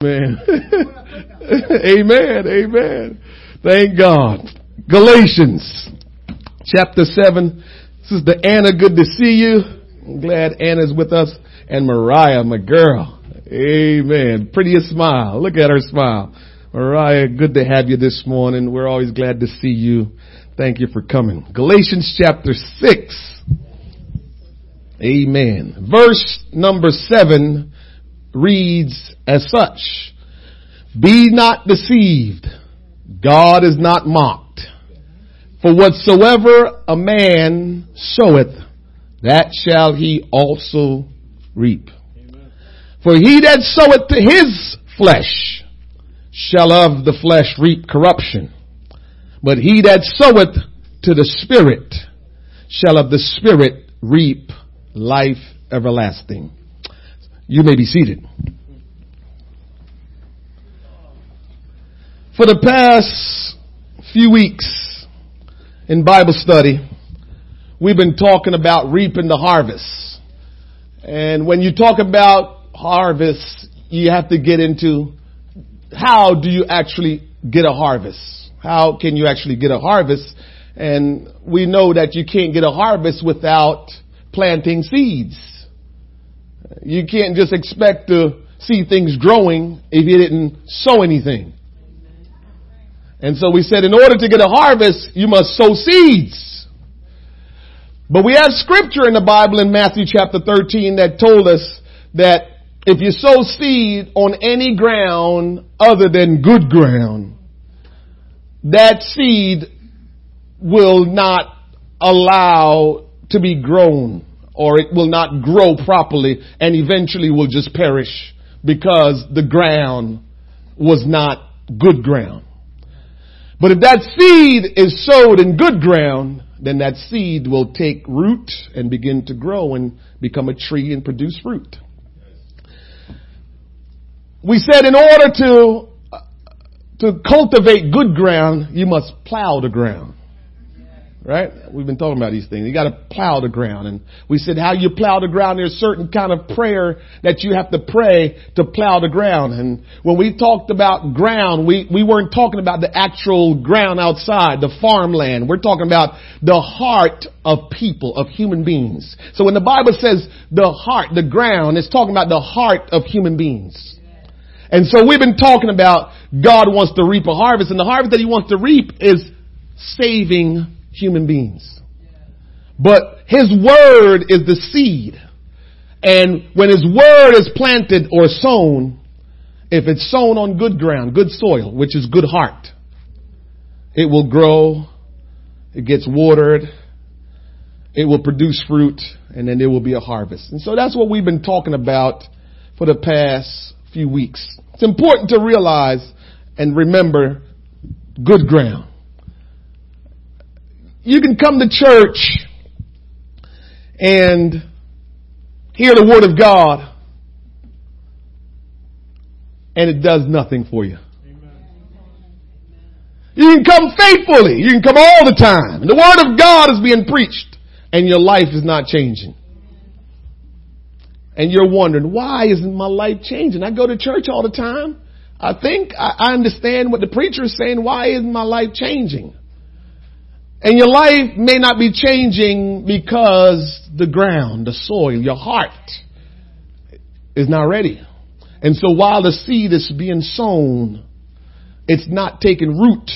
Amen. amen. Amen. Thank God. Galatians chapter 7. This is the Anna. Good to see you. I'm glad Anna's with us. And Mariah, my girl. Amen. Prettiest smile. Look at her smile. Mariah, good to have you this morning. We're always glad to see you. Thank you for coming. Galatians chapter 6. Amen. Verse number 7 reads as such. Be not deceived. God is not mocked. For whatsoever a man soweth, that shall he also reap. For he that soweth to his flesh shall of the flesh reap corruption. But he that soweth to the spirit shall of the spirit reap life everlasting. You may be seated. For the past few weeks in Bible study, we've been talking about reaping the harvest. And when you talk about harvest, you have to get into how do you actually get a harvest? How can you actually get a harvest? And we know that you can't get a harvest without planting seeds. You can't just expect to see things growing if you didn't sow anything. And so we said in order to get a harvest, you must sow seeds. But we have scripture in the Bible in Matthew chapter 13 that told us that if you sow seed on any ground other than good ground, that seed will not allow to be grown or it will not grow properly and eventually will just perish because the ground was not good ground. But if that seed is sowed in good ground, then that seed will take root and begin to grow and become a tree and produce fruit. We said in order to, uh, to cultivate good ground, you must plow the ground right? We've been talking about these things. You got to plow the ground. And we said how you plow the ground, there's certain kind of prayer that you have to pray to plow the ground. And when we talked about ground, we, we weren't talking about the actual ground outside, the farmland. We're talking about the heart of people, of human beings. So when the Bible says the heart, the ground, it's talking about the heart of human beings. And so we've been talking about God wants to reap a harvest and the harvest that he wants to reap is saving human beings. But His Word is the seed. And when His Word is planted or sown, if it's sown on good ground, good soil, which is good heart, it will grow, it gets watered, it will produce fruit, and then there will be a harvest. And so that's what we've been talking about for the past few weeks. It's important to realize and remember good ground. You can come to church and hear the Word of God and it does nothing for you. You can come faithfully. You can come all the time. The Word of God is being preached and your life is not changing. And you're wondering, why isn't my life changing? I go to church all the time. I think I understand what the preacher is saying. Why isn't my life changing? And your life may not be changing because the ground, the soil, your heart is not ready. And so while the seed is being sown, it's not taking root.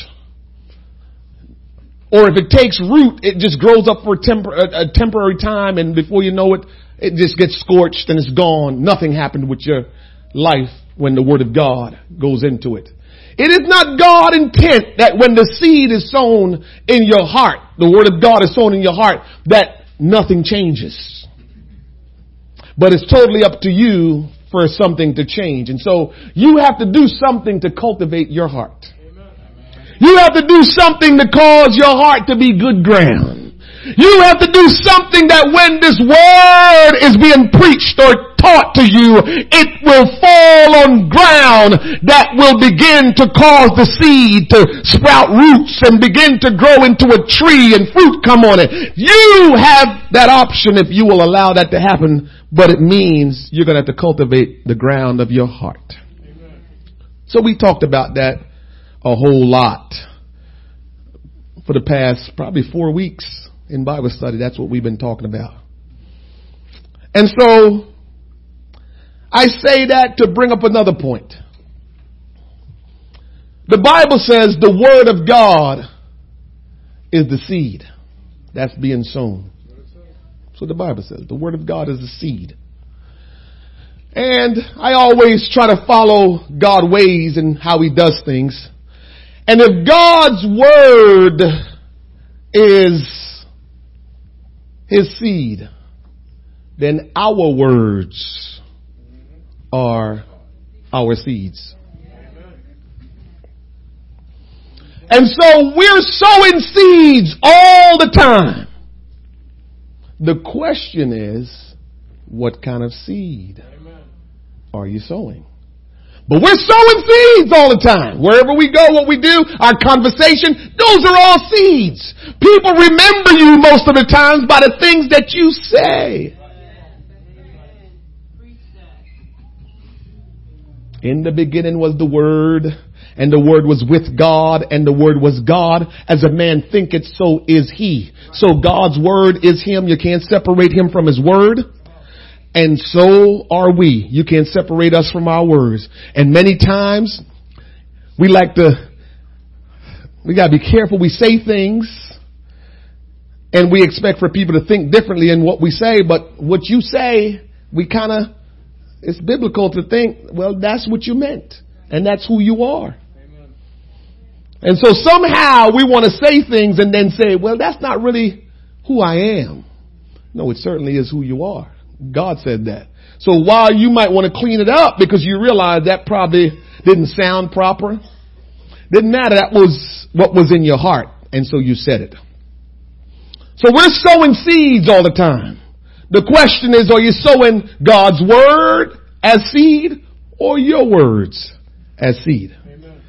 Or if it takes root, it just grows up for a, tempor- a, temporary time and before you know it, it just gets scorched and it's gone. Nothing happened with your life when the Word of God goes into it. It is not God intent that when the seed is sown in your heart, the word of God is sown in your heart, that nothing changes. But it's totally up to you for something to change. And so you have to do something to cultivate your heart. You have to do something to cause your heart to be good ground. You have to do something that when this word is being preached or taught to you, it will fall on ground that will begin to cause the seed to sprout roots and begin to grow into a tree and fruit come on it. You have that option if you will allow that to happen, but it means you're going to have to cultivate the ground of your heart. So we talked about that a whole lot for the past probably four weeks in Bible study. That's what we've been talking about. And so I say that to bring up another point. The Bible says the Word of God is the seed that's being sown. So the Bible says the Word of God is the seed. And I always try to follow God's ways and how He does things. And if God's Word is His seed, then our words are our seeds. And so we're sowing seeds all the time. The question is, what kind of seed are you sowing? But we're sowing seeds all the time. Wherever we go, what we do, our conversation, those are all seeds. People remember you most of the times by the things that you say. In the beginning was the Word, and the Word was with God, and the Word was God. As a man thinketh, so is he. So God's Word is Him. You can't separate Him from His Word. And so are we. You can't separate us from our words. And many times, we like to, we gotta be careful. We say things, and we expect for people to think differently in what we say, but what you say, we kinda it's biblical to think, well, that's what you meant. And that's who you are. Amen. And so somehow we want to say things and then say, well, that's not really who I am. No, it certainly is who you are. God said that. So while you might want to clean it up because you realize that probably didn't sound proper, didn't matter. That was what was in your heart. And so you said it. So we're sowing seeds all the time. The question is, are you sowing God's word as seed or your words as seed? Amen.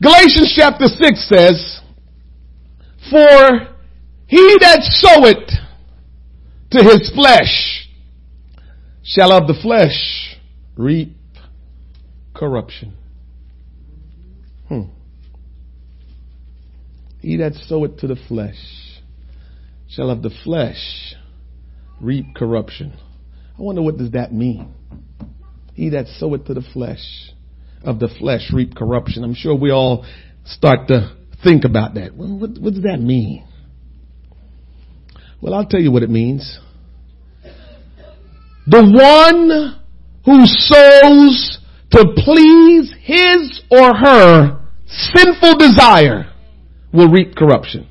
Galatians chapter 6 says, For he that soweth to his flesh shall of the flesh reap corruption. Hmm. He that soweth to the flesh shall of the flesh reap corruption. I wonder what does that mean? He that soweth to the flesh, of the flesh reap corruption. I'm sure we all start to think about that. Well, what, what does that mean? Well, I'll tell you what it means. The one who sows to please his or her sinful desire will reap corruption.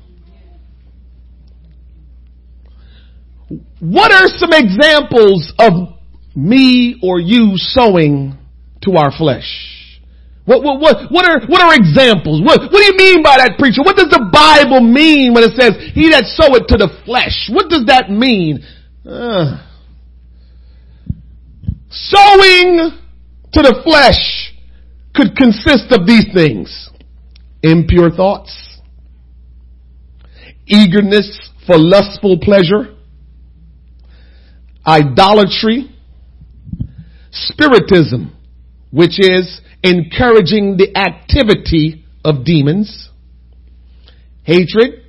What are some examples of me or you sowing to our flesh? What, what, what, what are, what are examples? What, what do you mean by that preacher? What does the Bible mean when it says, he that soweth to the flesh? What does that mean? Uh, sowing to the flesh could consist of these things. Impure thoughts, eagerness for lustful pleasure, idolatry, spiritism, which is encouraging the activity of demons, hatred,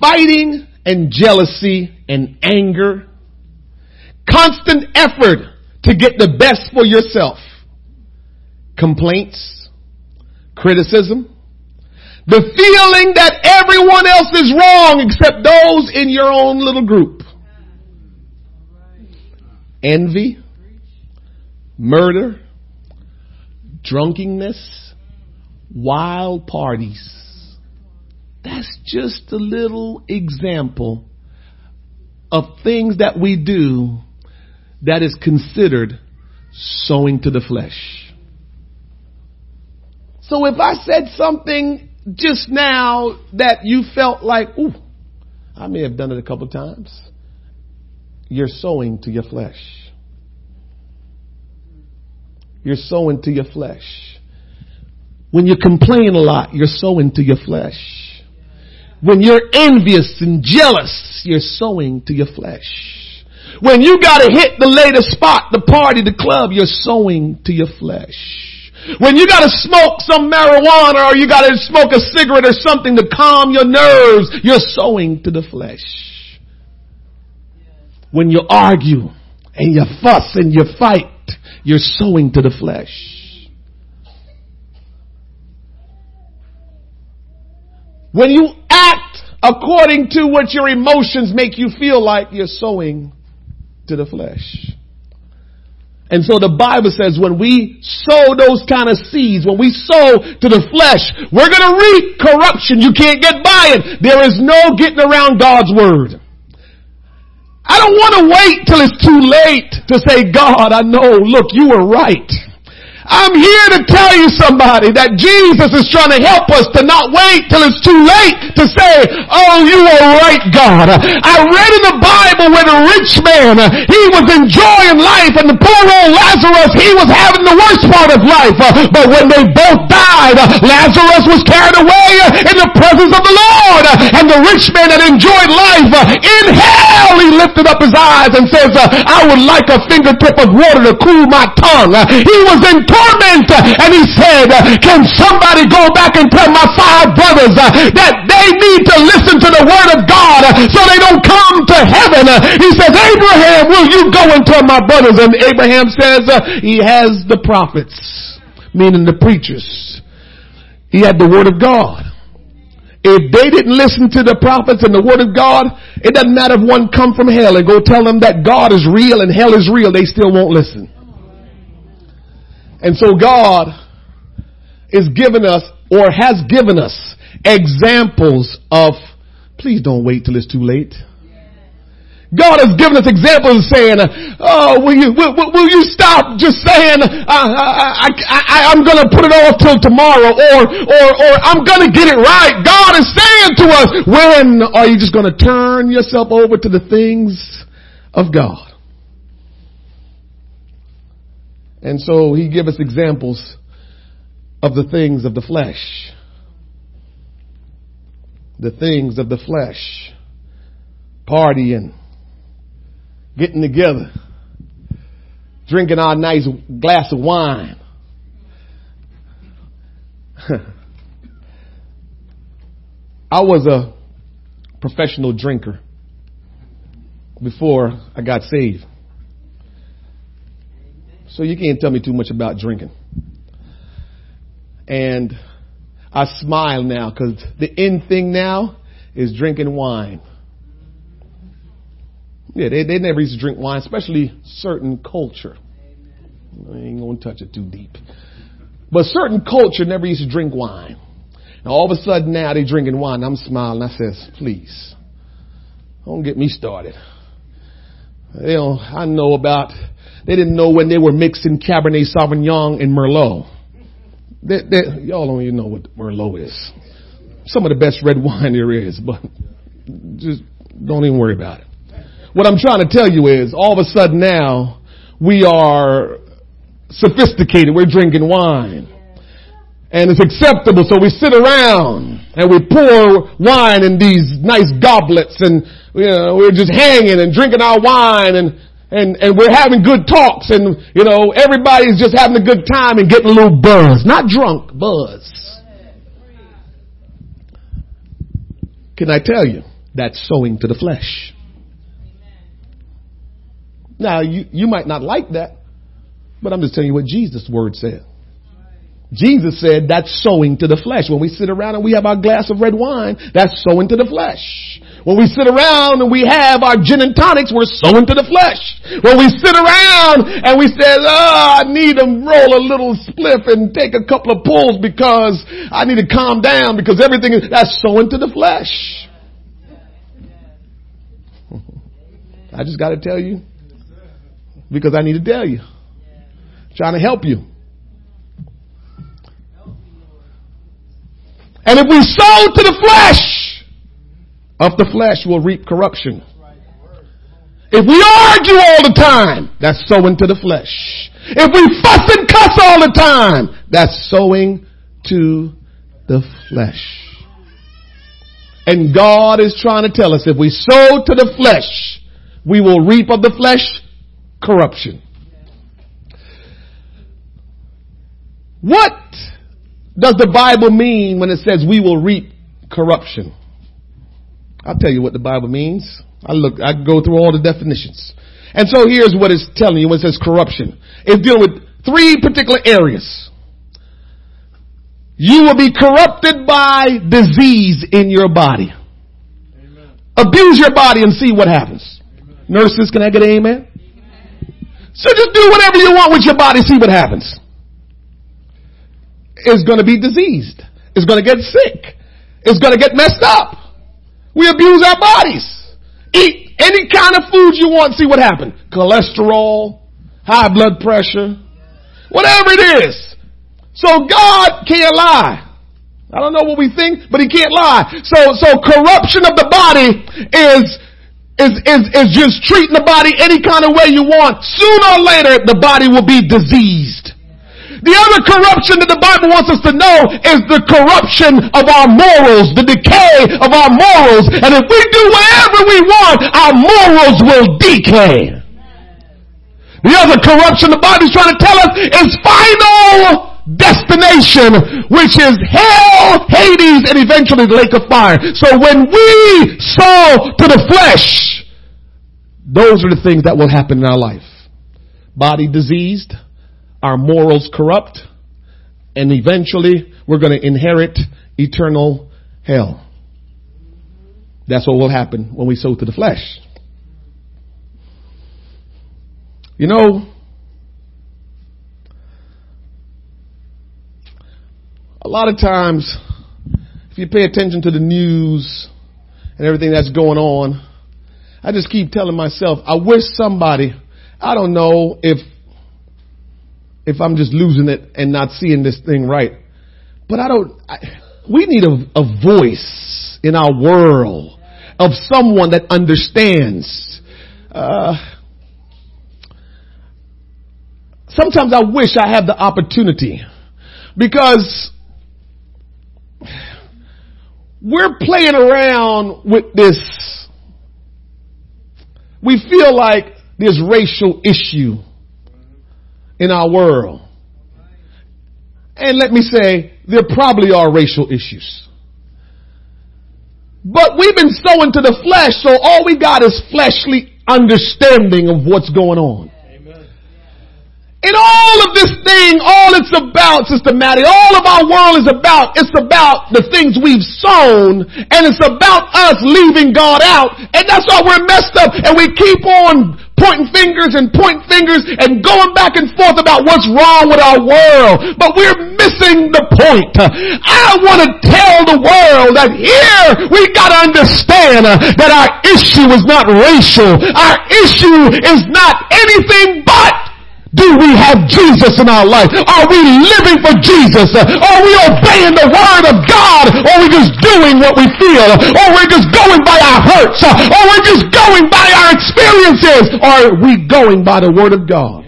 fighting and jealousy and anger, constant effort to get the best for yourself, complaints, criticism, the feeling that everyone else is wrong except those in your own little group envy, murder, drunkenness, wild parties. That's just a little example of things that we do that is considered sowing to the flesh. So if I said something just now that you felt like, ooh, I may have done it a couple times you're sowing to your flesh. You're sowing to your flesh. When you complain a lot, you're sowing to your flesh. When you're envious and jealous, you're sowing to your flesh. When you gotta hit the latest spot, the party, the club, you're sowing to your flesh. When you gotta smoke some marijuana or you gotta smoke a cigarette or something to calm your nerves, you're sowing to the flesh. When you argue and you fuss and you fight, you're sowing to the flesh. When you act according to what your emotions make you feel like, you're sowing to the flesh. And so the Bible says when we sow those kind of seeds, when we sow to the flesh, we're gonna reap corruption. You can't get by it. There is no getting around God's word. I don't want to wait till it's too late to say, God, I know, look, you were right. I'm here to tell you somebody that Jesus is trying to help us to not wait till it's too late to say, oh, you are right, God. I read in the Bible where the rich man, he was enjoying life and the poor old Lazarus, he was having the worst part of life. But when they both died, Lazarus was carried away in the presence of the Lord. And the rich man that enjoyed life in hell, he lifted up his eyes and says, I would like a fingertip of water to cool my tongue. He was in torment. And he said, can somebody go back and tell my five brothers uh, that they need to listen to the word of God so they don't come to heaven? He says, Abraham, will you go and tell my brothers? And Abraham says, uh, he has the prophets, meaning the preachers. He had the word of God. If they didn't listen to the prophets and the word of God, it doesn't matter if one come from hell and go tell them that God is real and hell is real, they still won't listen. And so God is giving us or has given us examples of, please don't wait till it's too late. God has given us examples of saying, oh, will you, will, will you stop just saying, uh, I, I, am going to put it off till tomorrow or, or, or I'm going to get it right. God is saying to us, when are you just going to turn yourself over to the things of God? And so he give us examples of the things of the flesh. The things of the flesh. Partying. Getting together. Drinking our nice glass of wine. I was a professional drinker before I got saved. So you can't tell me too much about drinking. And I smile now because the end thing now is drinking wine. Yeah, they, they never used to drink wine, especially certain culture. I ain't gonna touch it too deep. But certain culture never used to drink wine. Now all of a sudden now they drinking wine. I'm smiling. I says, please, don't get me started. You know, I know about they didn't know when they were mixing Cabernet Sauvignon and Merlot. They, they, y'all don't even know what Merlot is. Some of the best red wine there is, but just don't even worry about it. What I'm trying to tell you is all of a sudden now we are sophisticated. We're drinking wine and it's acceptable. So we sit around and we pour wine in these nice goblets and you know, we're just hanging and drinking our wine and and, and we're having good talks and, you know, everybody's just having a good time and getting a little buzz. Not drunk, buzz. Can I tell you? That's sowing to the flesh. Now, you, you might not like that, but I'm just telling you what Jesus' word said. Jesus said that's sowing to the flesh. When we sit around and we have our glass of red wine, that's sowing to the flesh. When we sit around and we have our gin and tonics, we're sowing to the flesh. When we sit around and we say, oh, ah, I need to roll a little spliff and take a couple of pulls because I need to calm down because everything is, that's sowing to the flesh. I just gotta tell you because I need to tell you. trying to help you. And if we sow to the flesh, of the flesh will reap corruption. If we argue all the time, that's sowing to the flesh. If we fuss and cuss all the time, that's sowing to the flesh. And God is trying to tell us if we sow to the flesh, we will reap of the flesh corruption. What does the Bible mean when it says we will reap corruption? I'll tell you what the Bible means. I look, I go through all the definitions. And so here's what it's telling you when it says corruption. It's dealing with three particular areas. You will be corrupted by disease in your body. Amen. Abuse your body and see what happens. Amen. Nurses, can I get an amen? amen? So just do whatever you want with your body, see what happens. It's gonna be diseased. It's gonna get sick. It's gonna get messed up. We abuse our bodies. Eat any kind of food you want, see what happens. Cholesterol, high blood pressure, whatever it is. So God can't lie. I don't know what we think, but he can't lie. So, so corruption of the body is, is, is, is just treating the body any kind of way you want. Sooner or later, the body will be diseased. The other corruption that the Bible wants us to know is the corruption of our morals, the decay of our morals. And if we do whatever we want, our morals will decay. The other corruption the Bible's trying to tell us is final destination, which is hell, Hades, and eventually the lake of fire. So when we sow to the flesh, those are the things that will happen in our life. Body diseased, our morals corrupt, and eventually we're going to inherit eternal hell. That's what will happen when we sow to the flesh. You know, a lot of times, if you pay attention to the news and everything that's going on, I just keep telling myself, I wish somebody, I don't know if, if I'm just losing it and not seeing this thing right, but I don't, I, we need a, a voice in our world of someone that understands. Uh, sometimes I wish I had the opportunity because we're playing around with this. We feel like there's racial issue in our world. And let me say, there probably are racial issues. But we've been sowing to the flesh, so all we got is fleshly understanding of what's going on. In all of this thing, all it's about, Sister Maddie, all of our world is about, it's about the things we've sown, and it's about us leaving God out, and that's why we're messed up, and we keep on pointing fingers and pointing fingers and going back and forth about what's wrong with our world. But we're missing the point. I want to tell the world that here we gotta understand that our issue is not racial. Our issue is not anything but do we have Jesus in our life? Are we living for Jesus? Are we obeying the word of God? Or are we just doing what we feel? Or we're just going by our hurts? Or we're just going by our experiences? Or are we going by the word of God?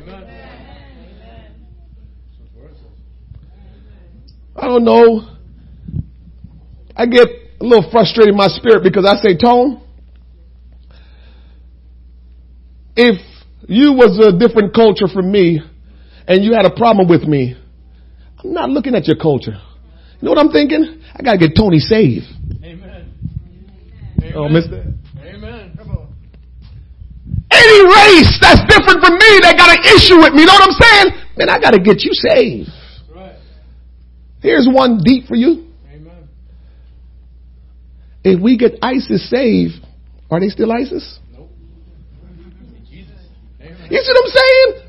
I don't know. I get a little frustrated in my spirit because I say, Tone, if you was a different culture from me and you had a problem with me, I'm not looking at your culture. You know what I'm thinking? I gotta get Tony saved. Amen. Oh, mister. Amen. Come on. Any race that's different from me that got an issue with me, you know what I'm saying? Then I gotta get you saved. Right. Here's one deep for you. Amen. If we get ISIS saved, are they still ISIS? You see what I'm saying?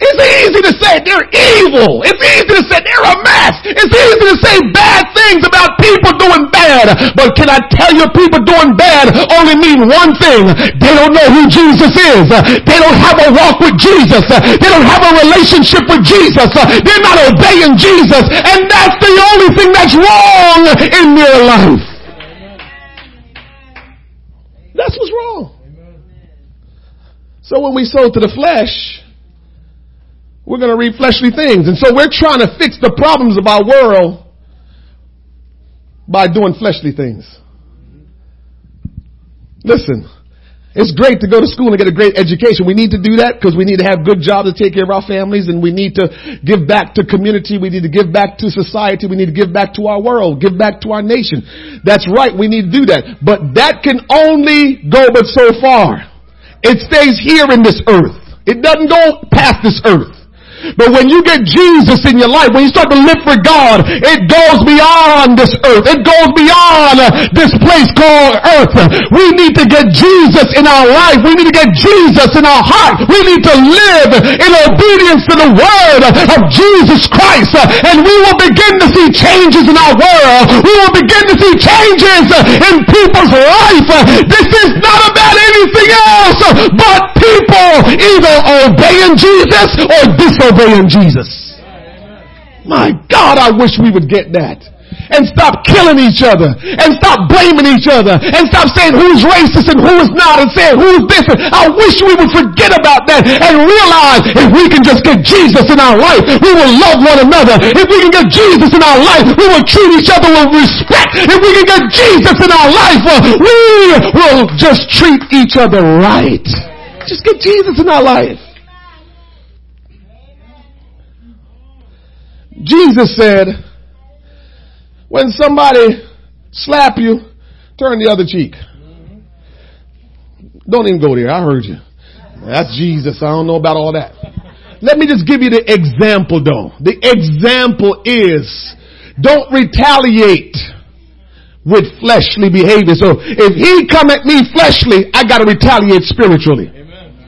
It's easy to say they're evil. It's easy to say they're a mess. It's easy to say bad things about people doing bad. But can I tell you people doing bad only mean one thing. They don't know who Jesus is. They don't have a walk with Jesus. They don't have a relationship with Jesus. They're not obeying Jesus. And that's the only thing that's wrong in their life. That's what's wrong. So when we sow to the flesh, we're going to reap fleshly things. And so we're trying to fix the problems of our world by doing fleshly things. Listen, It's great to go to school and get a great education. We need to do that because we need to have good jobs to take care of our families and we need to give back to community. We need to give back to society. We need to give back to our world, give back to our nation. That's right. We need to do that. But that can only go but so far. It stays here in this earth. It doesn't go past this earth. But when you get Jesus in your life, when you start to live for God, it goes beyond this earth. It goes beyond this place called earth. We need to get Jesus in our life. We need to get Jesus in our heart. We need to live in obedience to the word of Jesus Christ. And we will begin to see changes in our world. We will begin to see changes in people's life. This is not about anything else but people either obeying Jesus or disobeying obeying Jesus. My God, I wish we would get that. And stop killing each other. And stop blaming each other. And stop saying who's racist and who is not. And saying who's different. I wish we would forget about that and realize if we can just get Jesus in our life, we will love one another. If we can get Jesus in our life, we will treat each other with respect. If we can get Jesus in our life, uh, we will just treat each other right. Just get Jesus in our life. Jesus said, when somebody slap you, turn the other cheek. Don't even go there. I heard you. That's Jesus. I don't know about all that. Let me just give you the example though. The example is don't retaliate with fleshly behavior. So if he come at me fleshly, I gotta retaliate spiritually.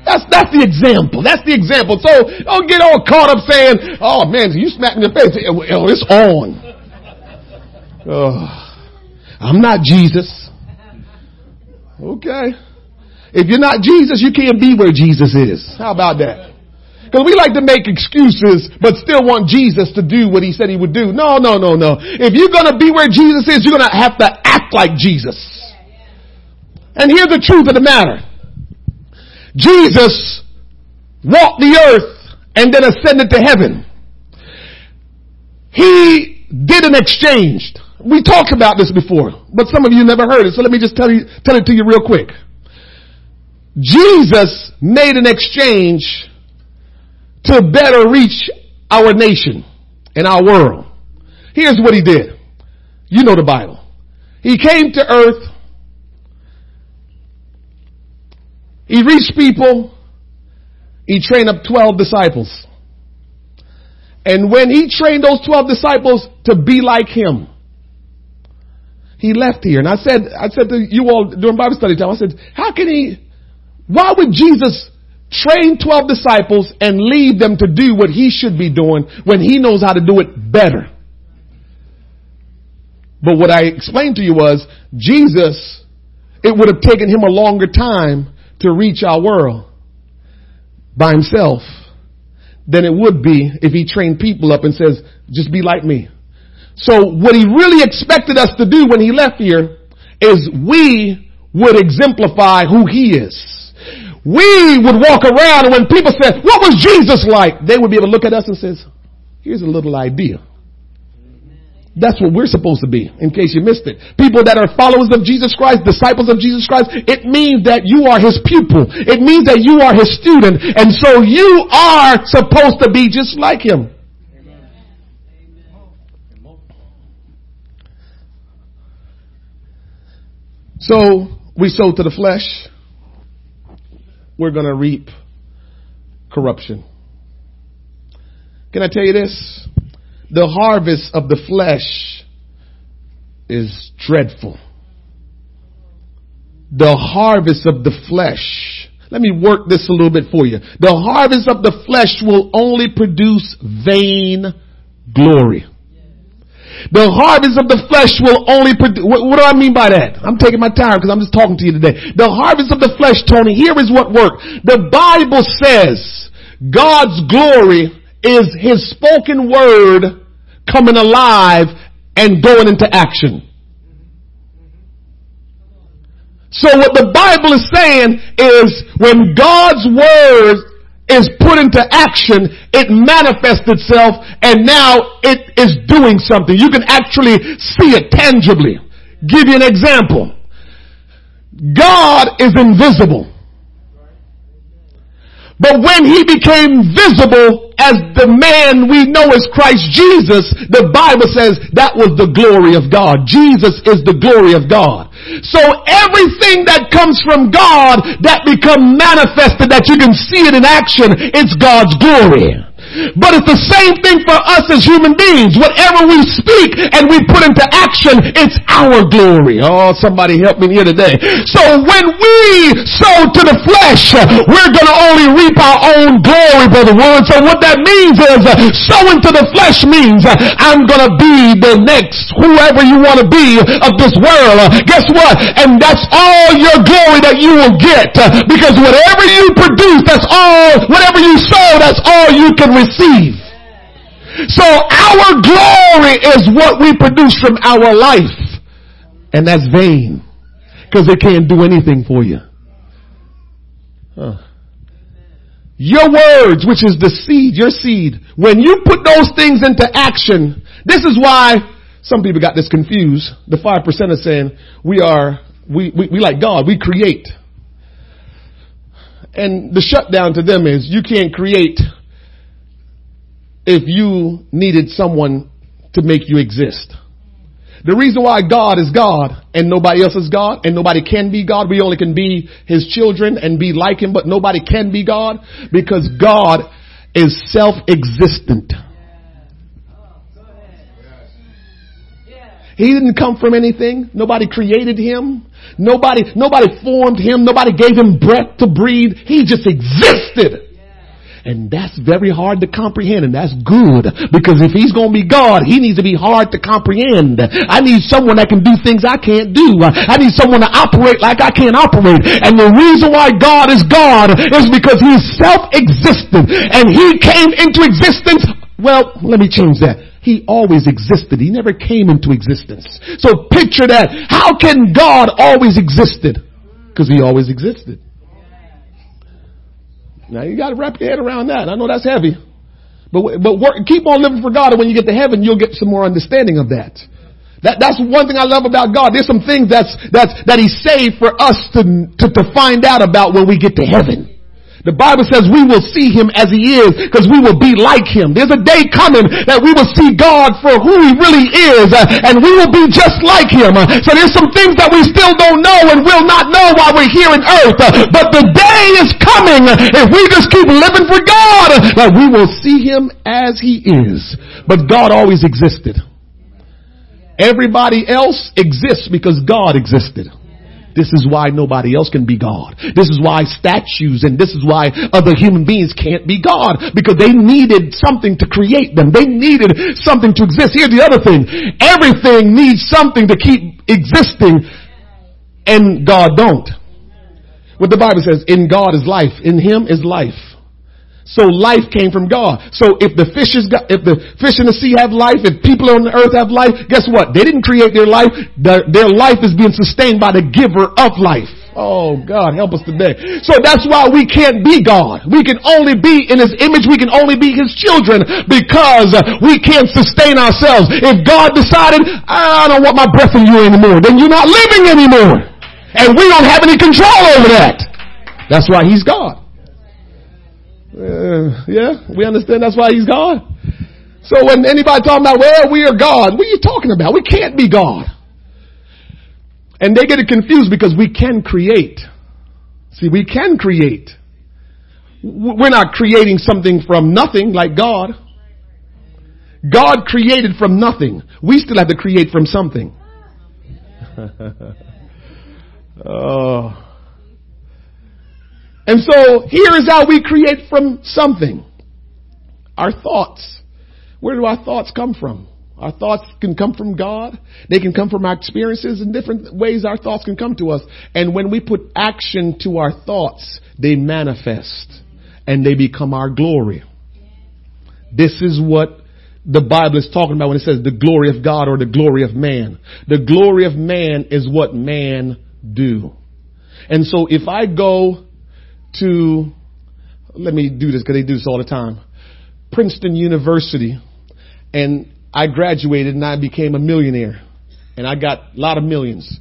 That's, that's the example. That's the example. So don't get all caught up saying, oh man, you smacked me in the face. Oh, it's on. Oh, I'm not Jesus. Okay. If you're not Jesus, you can't be where Jesus is. How about that? Because we like to make excuses, but still want Jesus to do what he said he would do. No, no, no, no. If you're going to be where Jesus is, you're going to have to act like Jesus. And here's the truth of the matter. Jesus walked the earth and then ascended to heaven. He did an exchange. We talked about this before, but some of you never heard it, so let me just tell you, tell it to you real quick. Jesus made an exchange to better reach our nation and our world. Here's what he did. You know the Bible. He came to earth He reached people. He trained up 12 disciples. And when he trained those 12 disciples to be like him, he left here. And I said, I said to you all during Bible study time, I said, how can he, why would Jesus train 12 disciples and leave them to do what he should be doing when he knows how to do it better? But what I explained to you was Jesus, it would have taken him a longer time to reach our world by himself than it would be if he trained people up and says, just be like me. So what he really expected us to do when he left here is we would exemplify who he is. We would walk around and when people said, what was Jesus like? They would be able to look at us and says, here's a little idea. That's what we're supposed to be, in case you missed it. People that are followers of Jesus Christ, disciples of Jesus Christ, it means that you are His pupil. It means that you are His student. And so you are supposed to be just like Him. So we sow to the flesh. We're going to reap corruption. Can I tell you this? The harvest of the flesh is dreadful. The harvest of the flesh. Let me work this a little bit for you. The harvest of the flesh will only produce vain glory. The harvest of the flesh will only produce, what, what, do I mean by that? I'm taking my time because I'm just talking to you today. The harvest of the flesh, Tony, here is what worked. The Bible says God's glory is His spoken word coming alive and going into action. So what the Bible is saying is when God's word is put into action, it manifests itself and now it is doing something. You can actually see it tangibly. Give you an example. God is invisible. But when he became visible as the man we know as Christ Jesus, the Bible says that was the glory of God. Jesus is the glory of God. So everything that comes from God that become manifested, that you can see it in action, it's God's glory. But it's the same thing for us as human beings. Whatever we speak and we put into action, it's our glory. Oh, somebody help me here today. So when we sow to the flesh, we're going to only reap our own glory, brother Wood. So what that means is uh, sowing to the flesh means uh, I'm going to be the next whoever you want to be of this world. Uh, guess what? And that's all your glory that you will get because whatever you produce, that's all, whatever you sow, that's all you can receive. So our glory is what we produce from our life. And that's vain. Because it can't do anything for you. Huh. Your words, which is the seed, your seed, when you put those things into action, this is why some people got this confused. The five percent are saying we are, we, we, we like God, we create. And the shutdown to them is you can't create if you needed someone to make you exist. The reason why God is God and nobody else is God and nobody can be God, we only can be His children and be like Him, but nobody can be God because God is self-existent. He didn't come from anything. Nobody created him. Nobody, nobody formed him. Nobody gave him breath to breathe. He just existed. And that's very hard to comprehend and that's good because if he's going to be God, he needs to be hard to comprehend. I need someone that can do things I can't do. I need someone to operate like I can't operate. And the reason why God is God is because he's self-existent and he came into existence. Well, let me change that. He always existed. He never came into existence. So picture that. How can God always existed? Because he always existed. Now you got to wrap your head around that. I know that's heavy, but but work, keep on living for God, and when you get to heaven, you'll get some more understanding of that. That, that's one thing I love about God. There's some things that's, that's, that He saved for us to, to, to find out about when we get to heaven. The Bible says we will see him as he is because we will be like him. There's a day coming that we will see God for who he really is uh, and we will be just like him. Uh, so there's some things that we still don't know and will not know while we're here on earth. Uh, but the day is coming if we just keep living for God that we will see him as he is. But God always existed. Everybody else exists because God existed. This is why nobody else can be God. This is why statues and this is why other human beings can't be God because they needed something to create them. They needed something to exist. Here's the other thing. Everything needs something to keep existing and God don't. What the Bible says, in God is life. In Him is life. So life came from God. So if the fishes got, if the fish in the sea have life, if people on the earth have life, guess what? They didn't create their life. Their, their life is being sustained by the giver of life. Oh God, help us today. So that's why we can't be God. We can only be in His image. We can only be His children because we can't sustain ourselves. If God decided, I don't want my breath in you anymore, then you're not living anymore. And we don't have any control over that. That's why He's God. Uh, yeah, we understand that's why he's God. So when anybody talking about, well, we are God, what are you talking about? We can't be God. And they get it confused because we can create. See, we can create. We're not creating something from nothing like God. God created from nothing. We still have to create from something. oh. And so here is how we create from something. Our thoughts. Where do our thoughts come from? Our thoughts can come from God. They can come from our experiences in different ways our thoughts can come to us. And when we put action to our thoughts, they manifest and they become our glory. This is what the Bible is talking about when it says the glory of God or the glory of man. The glory of man is what man do. And so if I go to, let me do this because they do this all the time, Princeton University, and I graduated and I became a millionaire, and I got a lot of millions.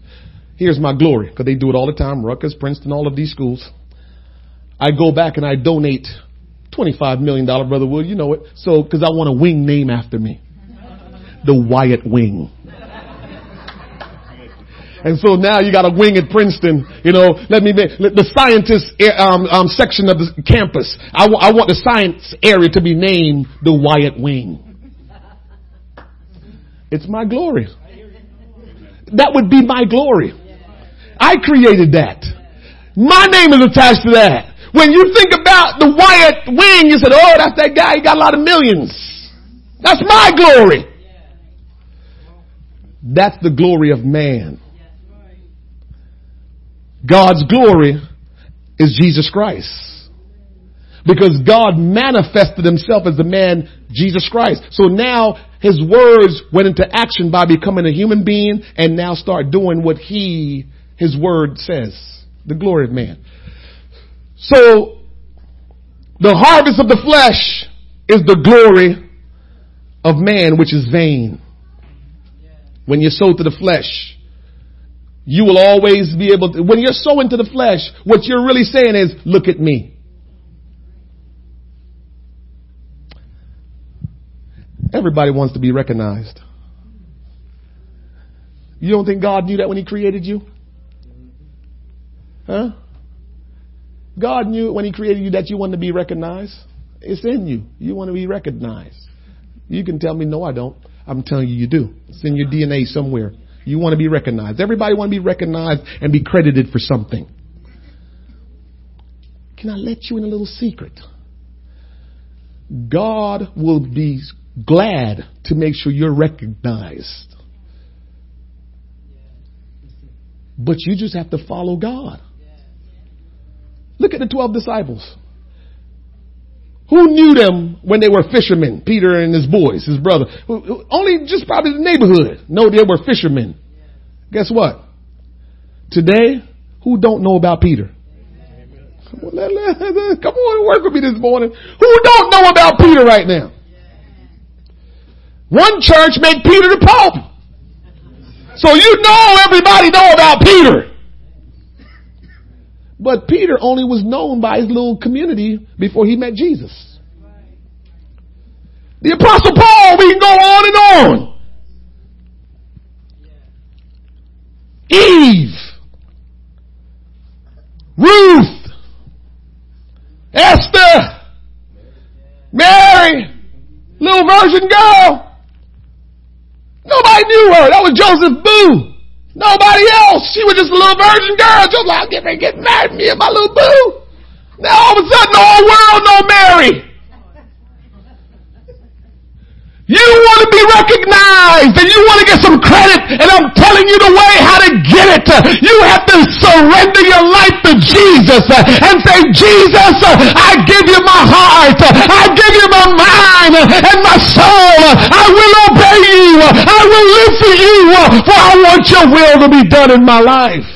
Here's my glory because they do it all the time, Rutgers, Princeton, all of these schools. I go back and I donate $25 million, Brother Wood, you know it. So, cause I want a wing name after me. The Wyatt Wing. And so now you got a wing at Princeton, you know, let me make, the scientist eh, um, um, section of the campus. I, w- I want the science area to be named the Wyatt Wing. It's my glory. That would be my glory. I created that. My name is attached to that. When you think about the Wyatt Wing, you said, oh, that's that guy, he got a lot of millions. That's my glory. That's the glory of man. God's glory is Jesus Christ. Because God manifested himself as the man Jesus Christ. So now his words went into action by becoming a human being and now start doing what he, his word says. The glory of man. So the harvest of the flesh is the glory of man, which is vain. When you sow to the flesh, you will always be able to, when you're so into the flesh, what you're really saying is, look at me. Everybody wants to be recognized. You don't think God knew that when He created you? Huh? God knew when He created you that you wanted to be recognized. It's in you. You want to be recognized. You can tell me, no, I don't. I'm telling you, you do. It's in your DNA somewhere. You want to be recognized. Everybody want to be recognized and be credited for something. Can I let you in a little secret? God will be glad to make sure you're recognized. But you just have to follow God. Look at the 12 disciples. Who knew them when they were fishermen? Peter and his boys, his brother. Only just probably the neighborhood know they were fishermen. Guess what? Today, who don't know about Peter? Come on, work with me this morning. Who don't know about Peter right now? One church made Peter the Pope. So you know everybody know about Peter. But Peter only was known by his little community before he met Jesus. The apostle Paul, we can go on and on. Eve, Ruth, Esther, Mary, little virgin girl. Nobody knew her. That was Joseph Boo. Nobody else. She was just a little virgin girl, just like get me get married me and my little boo. Now all of a sudden the whole world know Mary. You want to be recognized and you want to get some credit and I'm telling you the way how to get it. You have to surrender your life to Jesus and say, Jesus, I give you my heart. I give you my mind and my soul. I will obey you. I will live for you for I want your will to be done in my life.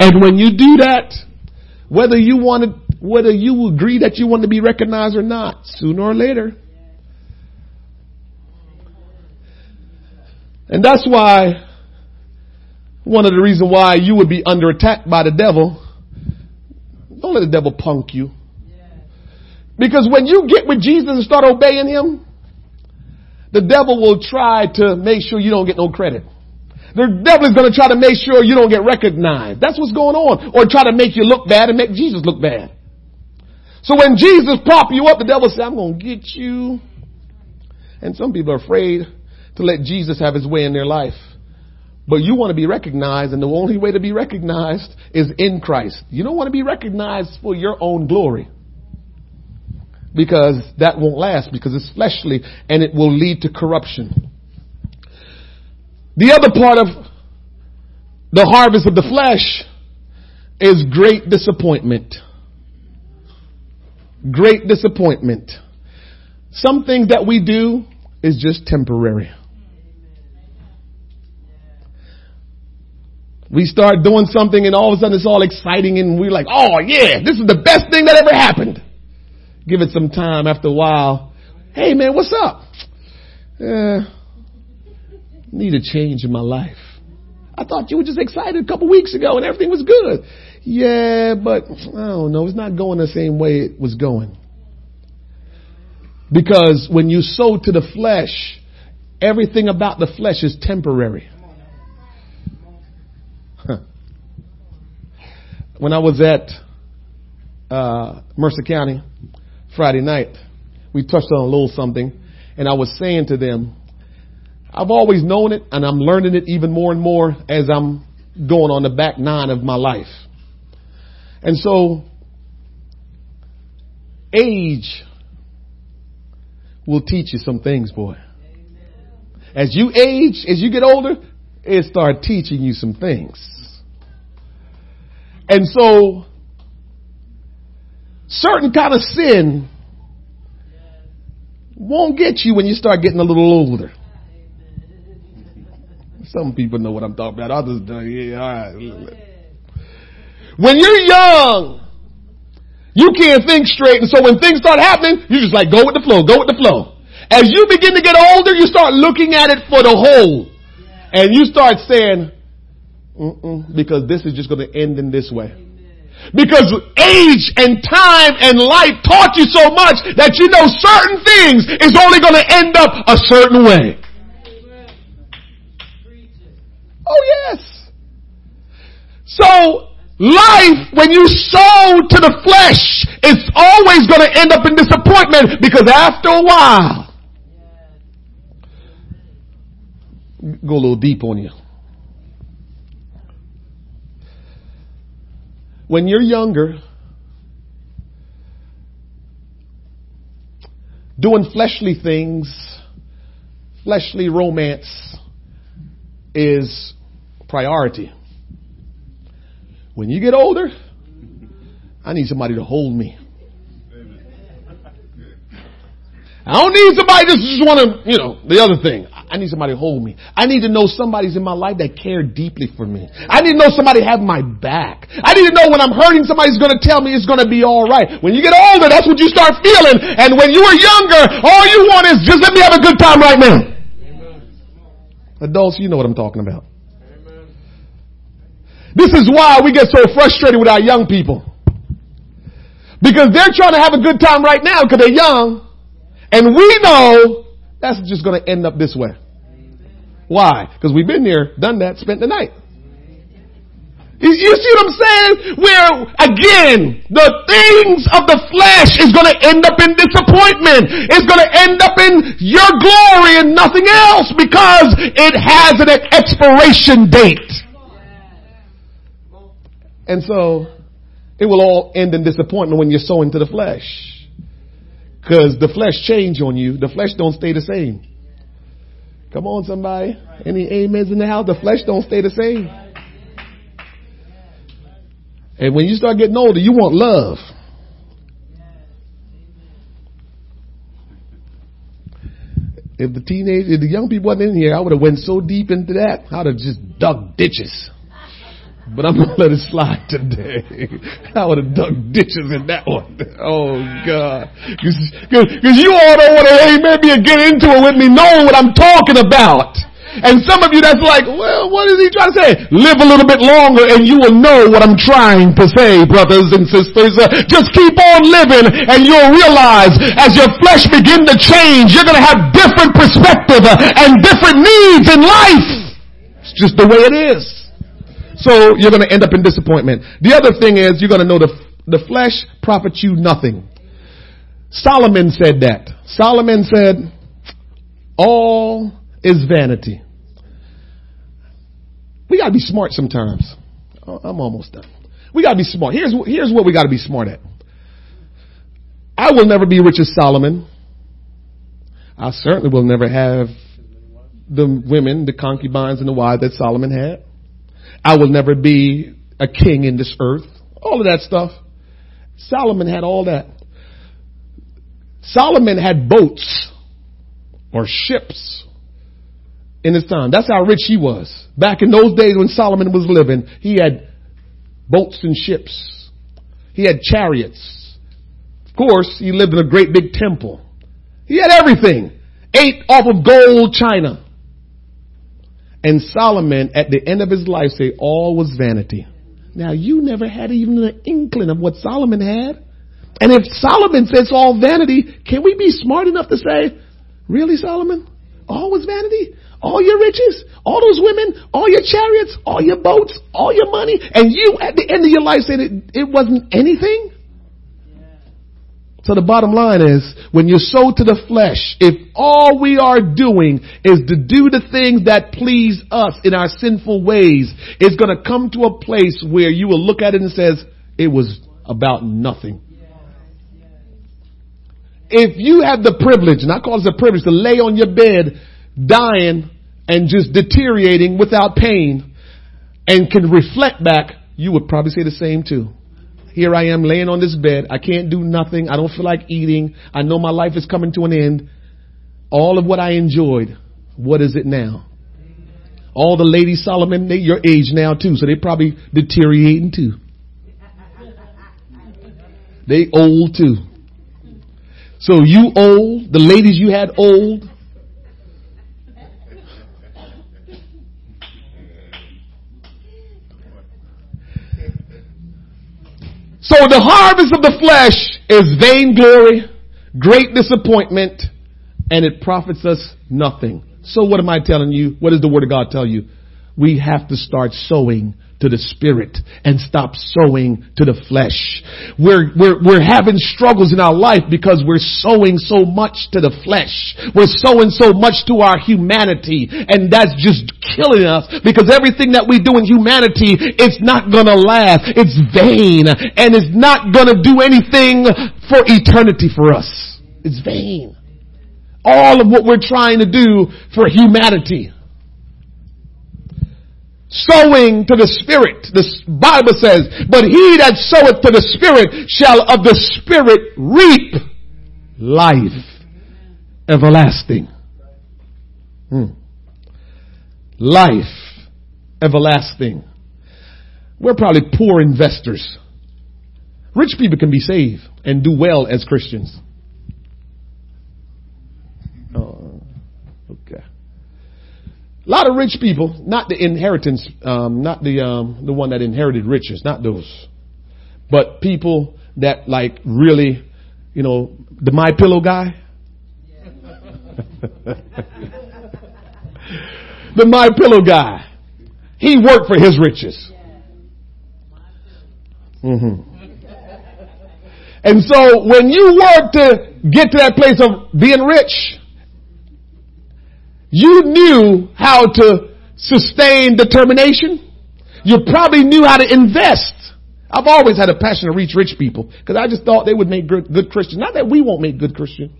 And when you do that, whether you want to, whether you agree that you want to be recognized or not, sooner or later, And that's why, one of the reasons why you would be under attack by the devil, don't let the devil punk you. Because when you get with Jesus and start obeying him, the devil will try to make sure you don't get no credit. The devil is going to try to make sure you don't get recognized. That's what's going on. Or try to make you look bad and make Jesus look bad. So when Jesus prop you up, the devil says, I'm going to get you. And some people are afraid to let Jesus have his way in their life. But you want to be recognized, and the only way to be recognized is in Christ. You don't want to be recognized for your own glory. Because that won't last, because it's fleshly, and it will lead to corruption. The other part of the harvest of the flesh is great disappointment. Great disappointment. Some things that we do is just temporary. We start doing something and all of a sudden it's all exciting and we're like, oh yeah, this is the best thing that ever happened. Give it some time after a while. Hey man, what's up? Uh, need a change in my life. I thought you were just excited a couple weeks ago and everything was good. Yeah, but I don't know. It's not going the same way it was going. Because when you sow to the flesh, everything about the flesh is temporary. When I was at uh, Mercer County Friday night, we touched on a little something, and I was saying to them, I've always known it, and I'm learning it even more and more as I'm going on the back nine of my life. And so, age will teach you some things, boy. As you age, as you get older, it start teaching you some things. And so, certain kind of sin won't get you when you start getting a little older. Some people know what I'm talking about. Others don't. Yeah, all right. When you're young, you can't think straight. And so when things start happening, you just like go with the flow, go with the flow. As you begin to get older, you start looking at it for the whole. And you start saying, because this is just going to end in this way. Because age and time and life taught you so much that you know certain things is only going to end up a certain way. Oh yes. So life, when you sow to the flesh, it's always going to end up in disappointment because after a while, go a little deep on you. When you're younger, doing fleshly things, fleshly romance is priority. When you get older, I need somebody to hold me. I don't need somebody just, just want to, you know, the other thing. I need somebody to hold me. I need to know somebody's in my life that care deeply for me. I need to know somebody have my back. I need to know when I'm hurting, somebody's going to tell me it's going to be all right. When you get older, that's what you start feeling. And when you were younger, all you want is just let me have a good time right now. Adults, you know what I'm talking about. This is why we get so frustrated with our young people. Because they're trying to have a good time right now because they're young. And we know that's just going to end up this way. Why? Because we've been there, done that, spent the night. You, see what I'm saying? Where again, the things of the flesh is going to end up in disappointment. It's going to end up in your glory and nothing else because it has an expiration date. And so it will all end in disappointment when you're sowing to the flesh. Cause the flesh change on you. The flesh don't stay the same. Come on somebody. Any amens in the house? The flesh don't stay the same. And when you start getting older, you want love. If the teenage, if the young people wasn't in here, I would have went so deep into that. I'd have just dug ditches. But I'm gonna let it slide today. I would have dug ditches in that one. Oh God. Cause, cause, cause you all don't want to, maybe get into it with me knowing what I'm talking about. And some of you that's like, well, what is he trying to say? Live a little bit longer and you will know what I'm trying to say, brothers and sisters. Uh, just keep on living and you'll realize as your flesh begin to change, you're going to have different perspective uh, and different needs in life. It's just the way it is. So you're going to end up in disappointment. The other thing is you're going to know the, the flesh profits you nothing. Solomon said that. Solomon said, all is vanity. We gotta be smart sometimes. Oh, I'm almost done. We gotta be smart. Here's, here's what we gotta be smart at. I will never be rich as Solomon. I certainly will never have the women, the concubines, and the wives that Solomon had. I will never be a king in this earth. All of that stuff. Solomon had all that. Solomon had boats or ships in his time. That's how rich he was. Back in those days when Solomon was living, he had boats and ships. He had chariots. Of course, he lived in a great big temple. He had everything. Ate off of gold china. And Solomon, at the end of his life, say all was vanity. Now you never had even an inkling of what Solomon had. And if Solomon says all vanity, can we be smart enough to say, really Solomon? All was vanity? All your riches? All those women? All your chariots? All your boats? All your money? And you at the end of your life said it, it wasn't anything? So the bottom line is, when you sow to the flesh, if all we are doing is to do the things that please us in our sinful ways, it's gonna come to a place where you will look at it and says, it was about nothing. If you have the privilege, and I call it a privilege, to lay on your bed, dying and just deteriorating without pain, and can reflect back, you would probably say the same too. Here I am laying on this bed. I can't do nothing. I don't feel like eating. I know my life is coming to an end. All of what I enjoyed, what is it now? All the ladies Solomon, they your age now too, so they probably deteriorating too. They old too. So you old, the ladies you had old, So the harvest of the flesh is vainglory, great disappointment, and it profits us nothing. So what am I telling you? What does the word of God tell you? We have to start sowing to the spirit and stop sowing to the flesh. We're, we're, we're having struggles in our life because we're sowing so much to the flesh. We're sowing so much to our humanity and that's just killing us because everything that we do in humanity, it's not gonna last. It's vain and it's not gonna do anything for eternity for us. It's vain. All of what we're trying to do for humanity sowing to the Spirit. The Bible says, but he that soweth to the Spirit shall of the Spirit reap life everlasting. Hmm. Life everlasting. We're probably poor investors. Rich people can be saved and do well as Christians. Oh, okay. A lot of rich people, not the inheritance, um, not the um, the one that inherited riches, not those, but people that like really, you know, the My Pillow guy. the My Pillow guy. He worked for his riches. Mm-hmm. And so when you work to get to that place of being rich, you knew how to sustain determination. You probably knew how to invest. I've always had a passion to reach rich people because I just thought they would make good, good Christians. Not that we won't make good Christians.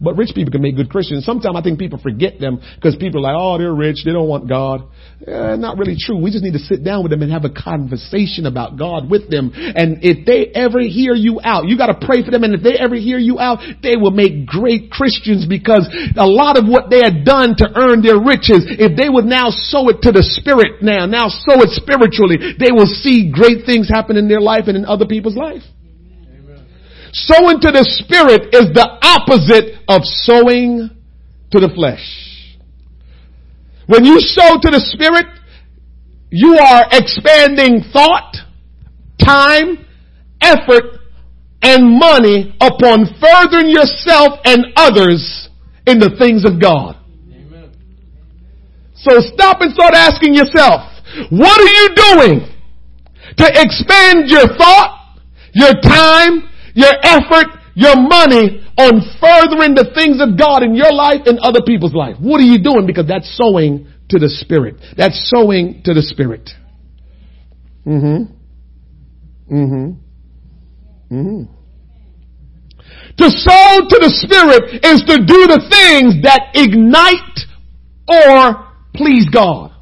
But rich people can make good Christians. Sometimes I think people forget them because people are like, oh, they're rich. They don't want God. Eh, not really true. We just need to sit down with them and have a conversation about God with them. And if they ever hear you out, you got to pray for them. And if they ever hear you out, they will make great Christians because a lot of what they had done to earn their riches, if they would now sow it to the spirit now, now sow it spiritually, they will see great things happen in their life and in other people's life. Sowing to the spirit is the opposite of sowing to the flesh. When you sow to the spirit, you are expanding thought, time, effort, and money upon furthering yourself and others in the things of God. Amen. So stop and start asking yourself, what are you doing to expand your thought, your time, your effort, your money on furthering the things of God in your life and other people's life. What are you doing? Because that's sowing to the Spirit. That's sowing to the Spirit. Mm-hmm. Mm-hmm. Mm-hmm. To sow to the Spirit is to do the things that ignite or please God.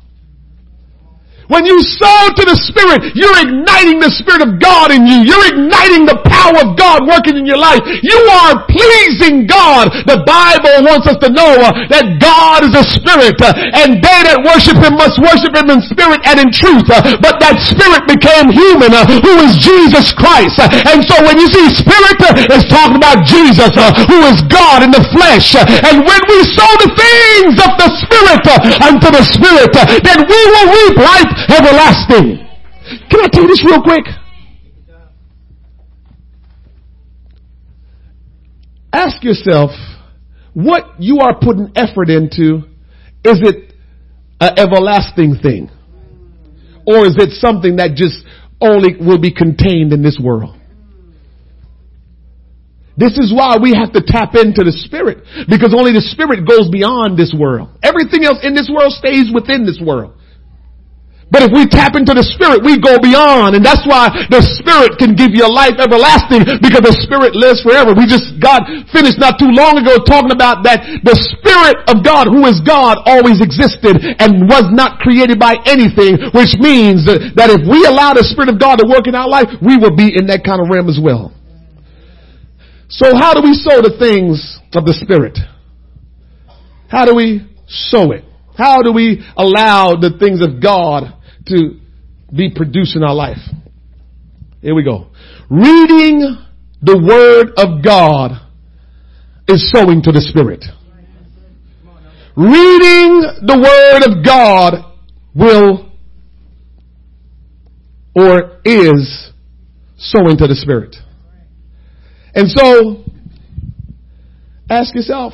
When you sow to the Spirit, you're igniting the Spirit of God in you. You're igniting the power of God working in your life. You are pleasing God. The Bible wants us to know uh, that God is a Spirit uh, and they that worship Him must worship Him in spirit and in truth. Uh, but that Spirit became human uh, who is Jesus Christ. Uh, and so when you see Spirit, uh, it's talking about Jesus who is God in the flesh. and when we sow the things of the Spirit unto the Spirit, then we will reap life everlasting. Can I tell you this real quick? Ask yourself what you are putting effort into. Is it an everlasting thing? Or is it something that just only will be contained in this world? This is why we have to tap into the Spirit because only the Spirit goes beyond this world. Everything else in this world stays within this world. But if we tap into the Spirit, we go beyond. And that's why the Spirit can give you a life everlasting because the Spirit lives forever. We just, God finished not too long ago talking about that the Spirit of God, who is God, always existed and was not created by anything, which means that if we allow the Spirit of God to work in our life, we will be in that kind of realm as well. So how do we sow the things of the Spirit? How do we sow it? How do we allow the things of God to be produced in our life. Here we go. Reading the Word of God is sowing to the Spirit. Reading the Word of God will or is sowing to the Spirit. And so, ask yourself,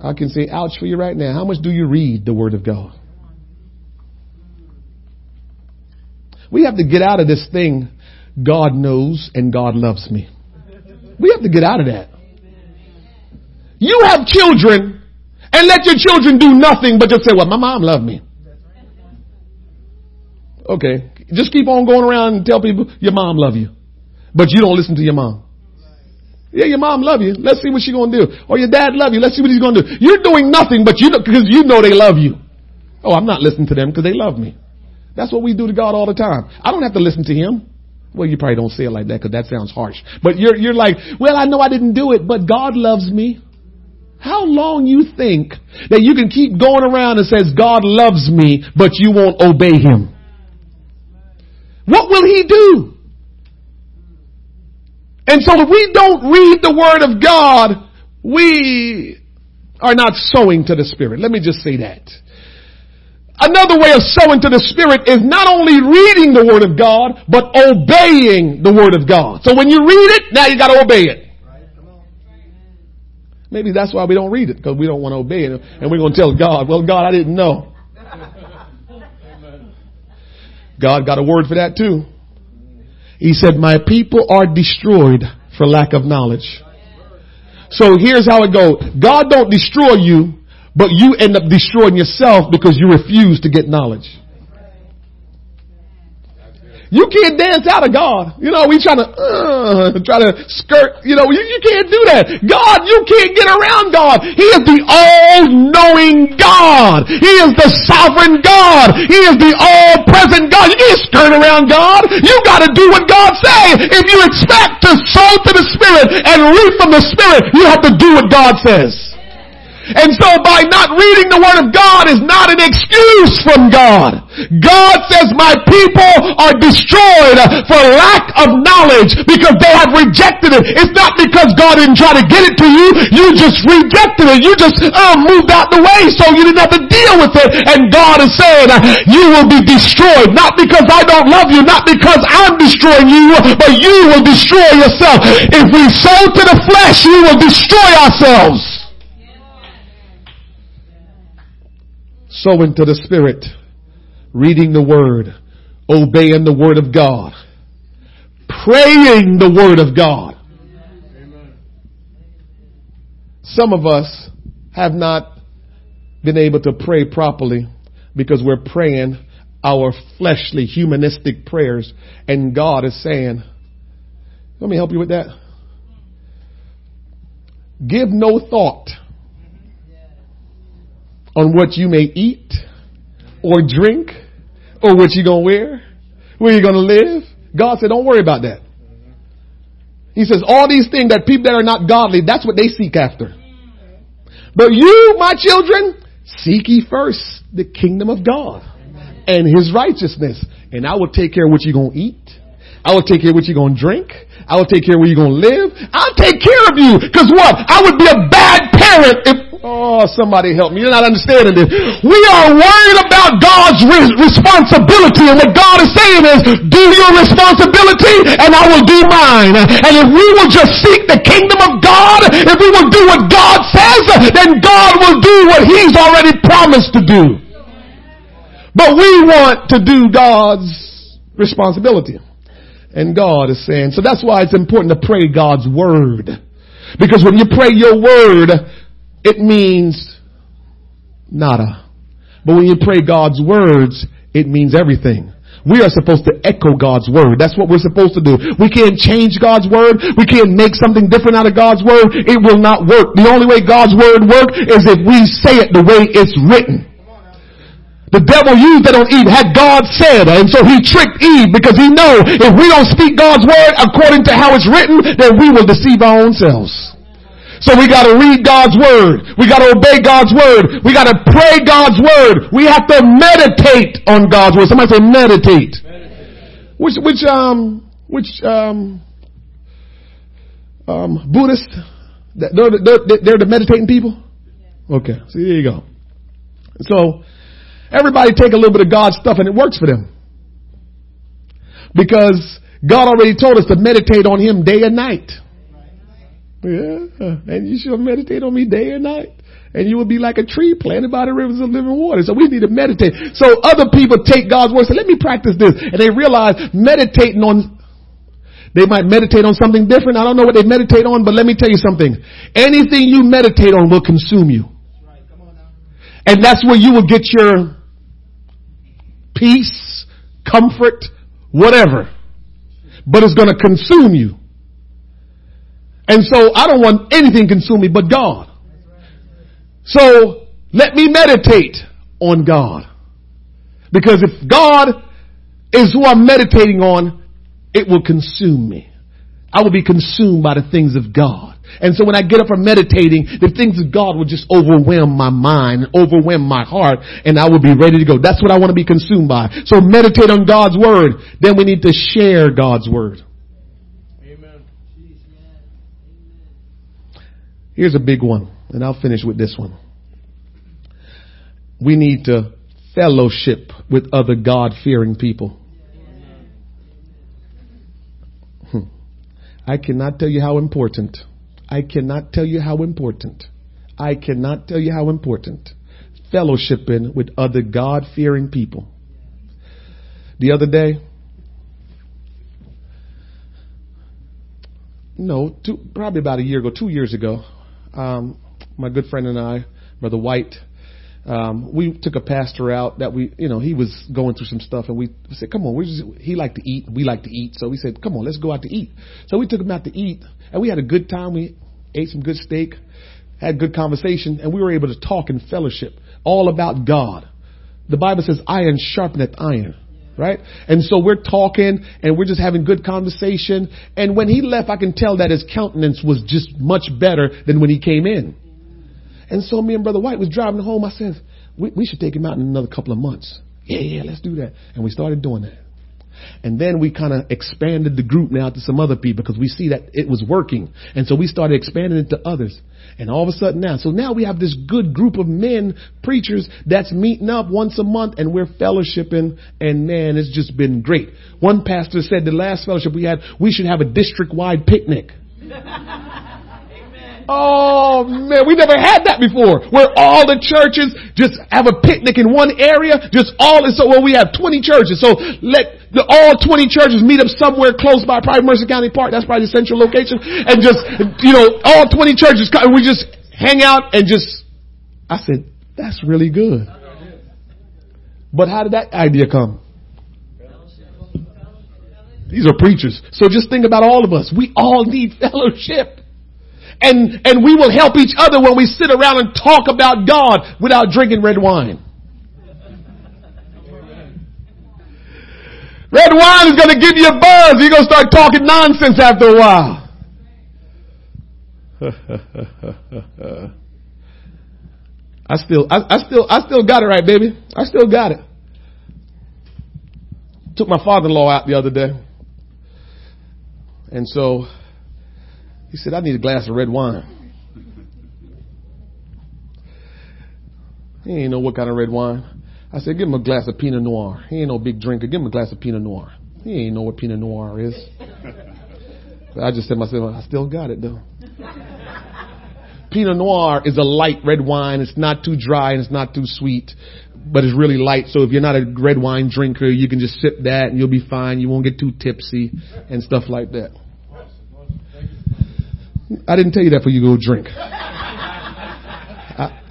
I can say ouch for you right now. How much do you read the Word of God? We have to get out of this thing, God knows and God loves me. We have to get out of that. You have children and let your children do nothing but just say, well, my mom loved me. Okay. Just keep on going around and tell people your mom love you. But you don't listen to your mom. Yeah, your mom love you. Let's see what she's gonna do. Or your dad love you. Let's see what he's gonna do. You're doing nothing, but you because you know they love you. Oh, I'm not listening to them because they love me. That's what we do to God all the time. I don't have to listen to Him. Well, you probably don't say it like that because that sounds harsh. But you're, you're like, well, I know I didn't do it, but God loves me. How long you think that you can keep going around and says God loves me, but you won't obey Him? What will He do? And so if we don't read the Word of God, we are not sowing to the Spirit. Let me just say that. Another way of sowing to the Spirit is not only reading the Word of God, but obeying the Word of God. So when you read it, now you gotta obey it. Maybe that's why we don't read it, because we don't want to obey it. And we're going to tell God, well, God, I didn't know. God got a word for that too. He said, my people are destroyed for lack of knowledge. So here's how it goes. God don't destroy you but you end up destroying yourself because you refuse to get knowledge. You can't dance out of God. You know, we trying to, uh, try to skirt, you know, you, you can't do that. God, you can't get around God. He is the all-knowing God. He is the sovereign God. He is the all-present God. You can't skirt around God. You gotta do what God says. If you expect to sow to the Spirit and reap from the Spirit, you have to do what God says. And so by not reading the Word of God is not an excuse from God. God says my people are destroyed for lack of knowledge because they have rejected it. It's not because God didn't try to get it to you. You just rejected it. You just uh, moved out the way so you didn't have to deal with it. And God is saying you will be destroyed. Not because I don't love you. Not because I'm destroying you. But you will destroy yourself. If we sow to the flesh, we will destroy ourselves. Sowing to the Spirit, reading the Word, obeying the Word of God, praying the Word of God. Some of us have not been able to pray properly because we're praying our fleshly, humanistic prayers, and God is saying, let me help you with that. Give no thought on what you may eat or drink or what you're going to wear, where you're going to live. God said, don't worry about that. He says, all these things that people that are not godly, that's what they seek after. But you, my children, seek ye first the kingdom of God and his righteousness. And I will take care of what you're going to eat. I will take care of what you're going to drink. I will take care of where you're going to live. I'll take care of you. Cause what? I would be a bad parent if, oh, somebody help me. You're not understanding this. We are worried about God's re- responsibility. And what God is saying is, do your responsibility and I will do mine. And if we will just seek the kingdom of God, if we will do what God says, then God will do what He's already promised to do. But we want to do God's responsibility. And God is saying, so that's why it's important to pray God's word. Because when you pray your word, it means nada. But when you pray God's words, it means everything. We are supposed to echo God's word. That's what we're supposed to do. We can't change God's word. We can't make something different out of God's word. It will not work. The only way God's word works is if we say it the way it's written. The devil used that on Eve. Had God said, and so he tricked Eve because he know if we don't speak God's word according to how it's written, then we will deceive our own selves. So we gotta read God's word. We gotta obey God's word. We gotta pray God's word. We have to meditate on God's word. Somebody say meditate. meditate. Which, which, um, which, um, um, Buddhist, they're, they're, they're the meditating people? Okay. See, there you go. So, Everybody take a little bit of God's stuff and it works for them. Because God already told us to meditate on Him day and night. Yeah. And you shall meditate on me day and night. And you will be like a tree planted by the rivers of living water. So we need to meditate. So other people take God's word and say, let me practice this. And they realize meditating on they might meditate on something different. I don't know what they meditate on, but let me tell you something. Anything you meditate on will consume you. And that's where you will get your peace, comfort, whatever. But it's going to consume you. And so I don't want anything consume me but God. So let me meditate on God. Because if God is who I'm meditating on, it will consume me. I will be consumed by the things of God. And so when I get up from meditating, the things of God will just overwhelm my mind, and overwhelm my heart, and I will be ready to go. That's what I want to be consumed by. So meditate on God's word. Then we need to share God's word. Amen. Here's a big one, and I'll finish with this one. We need to fellowship with other God fearing people. Hmm. I cannot tell you how important I cannot tell you how important. I cannot tell you how important fellowshipping with other God fearing people. The other day, no, two, probably about a year ago, two years ago, um, my good friend and I, Brother White, um, we took a pastor out that we, you know, he was going through some stuff, and we said, "Come on, we just, he liked to eat, we like to eat." So we said, "Come on, let's go out to eat." So we took him out to eat, and we had a good time. We ate some good steak, had good conversation, and we were able to talk in fellowship all about God. The Bible says iron sharpeneth iron. Right? And so we're talking and we're just having good conversation. And when he left, I can tell that his countenance was just much better than when he came in. And so me and Brother White was driving home. I said, we, we should take him out in another couple of months. Yeah, yeah, let's do that. And we started doing that. And then we kind of expanded the group now to some other people because we see that it was working. And so we started expanding it to others. And all of a sudden now, so now we have this good group of men, preachers, that's meeting up once a month and we're fellowshipping and man, it's just been great. One pastor said the last fellowship we had, we should have a district wide picnic. Oh man, we never had that before. Where all the churches just have a picnic in one area, just all, and so well we have 20 churches. So let the, all 20 churches meet up somewhere close by, probably Mercer County Park. That's probably the central location. And just, you know, all 20 churches, we just hang out and just, I said, that's really good. But how did that idea come? These are preachers. So just think about all of us. We all need fellowship. And, and we will help each other when we sit around and talk about God without drinking red wine. Red wine is going to give you a buzz. You're going to start talking nonsense after a while. I still, I, I, still, I still got it right, baby. I still got it. Took my father-in-law out the other day. And so he said, I need a glass of red wine. He ain't know what kind of red wine. I said, give him a glass of Pinot Noir. He ain't no big drinker. Give him a glass of Pinot Noir. He ain't know what Pinot Noir is. But I just said to myself, I still got it though. Pinot Noir is a light red wine. It's not too dry and it's not too sweet, but it's really light. So if you're not a red wine drinker, you can just sip that and you'll be fine. You won't get too tipsy and stuff like that. I didn't tell you that for you to go drink. I,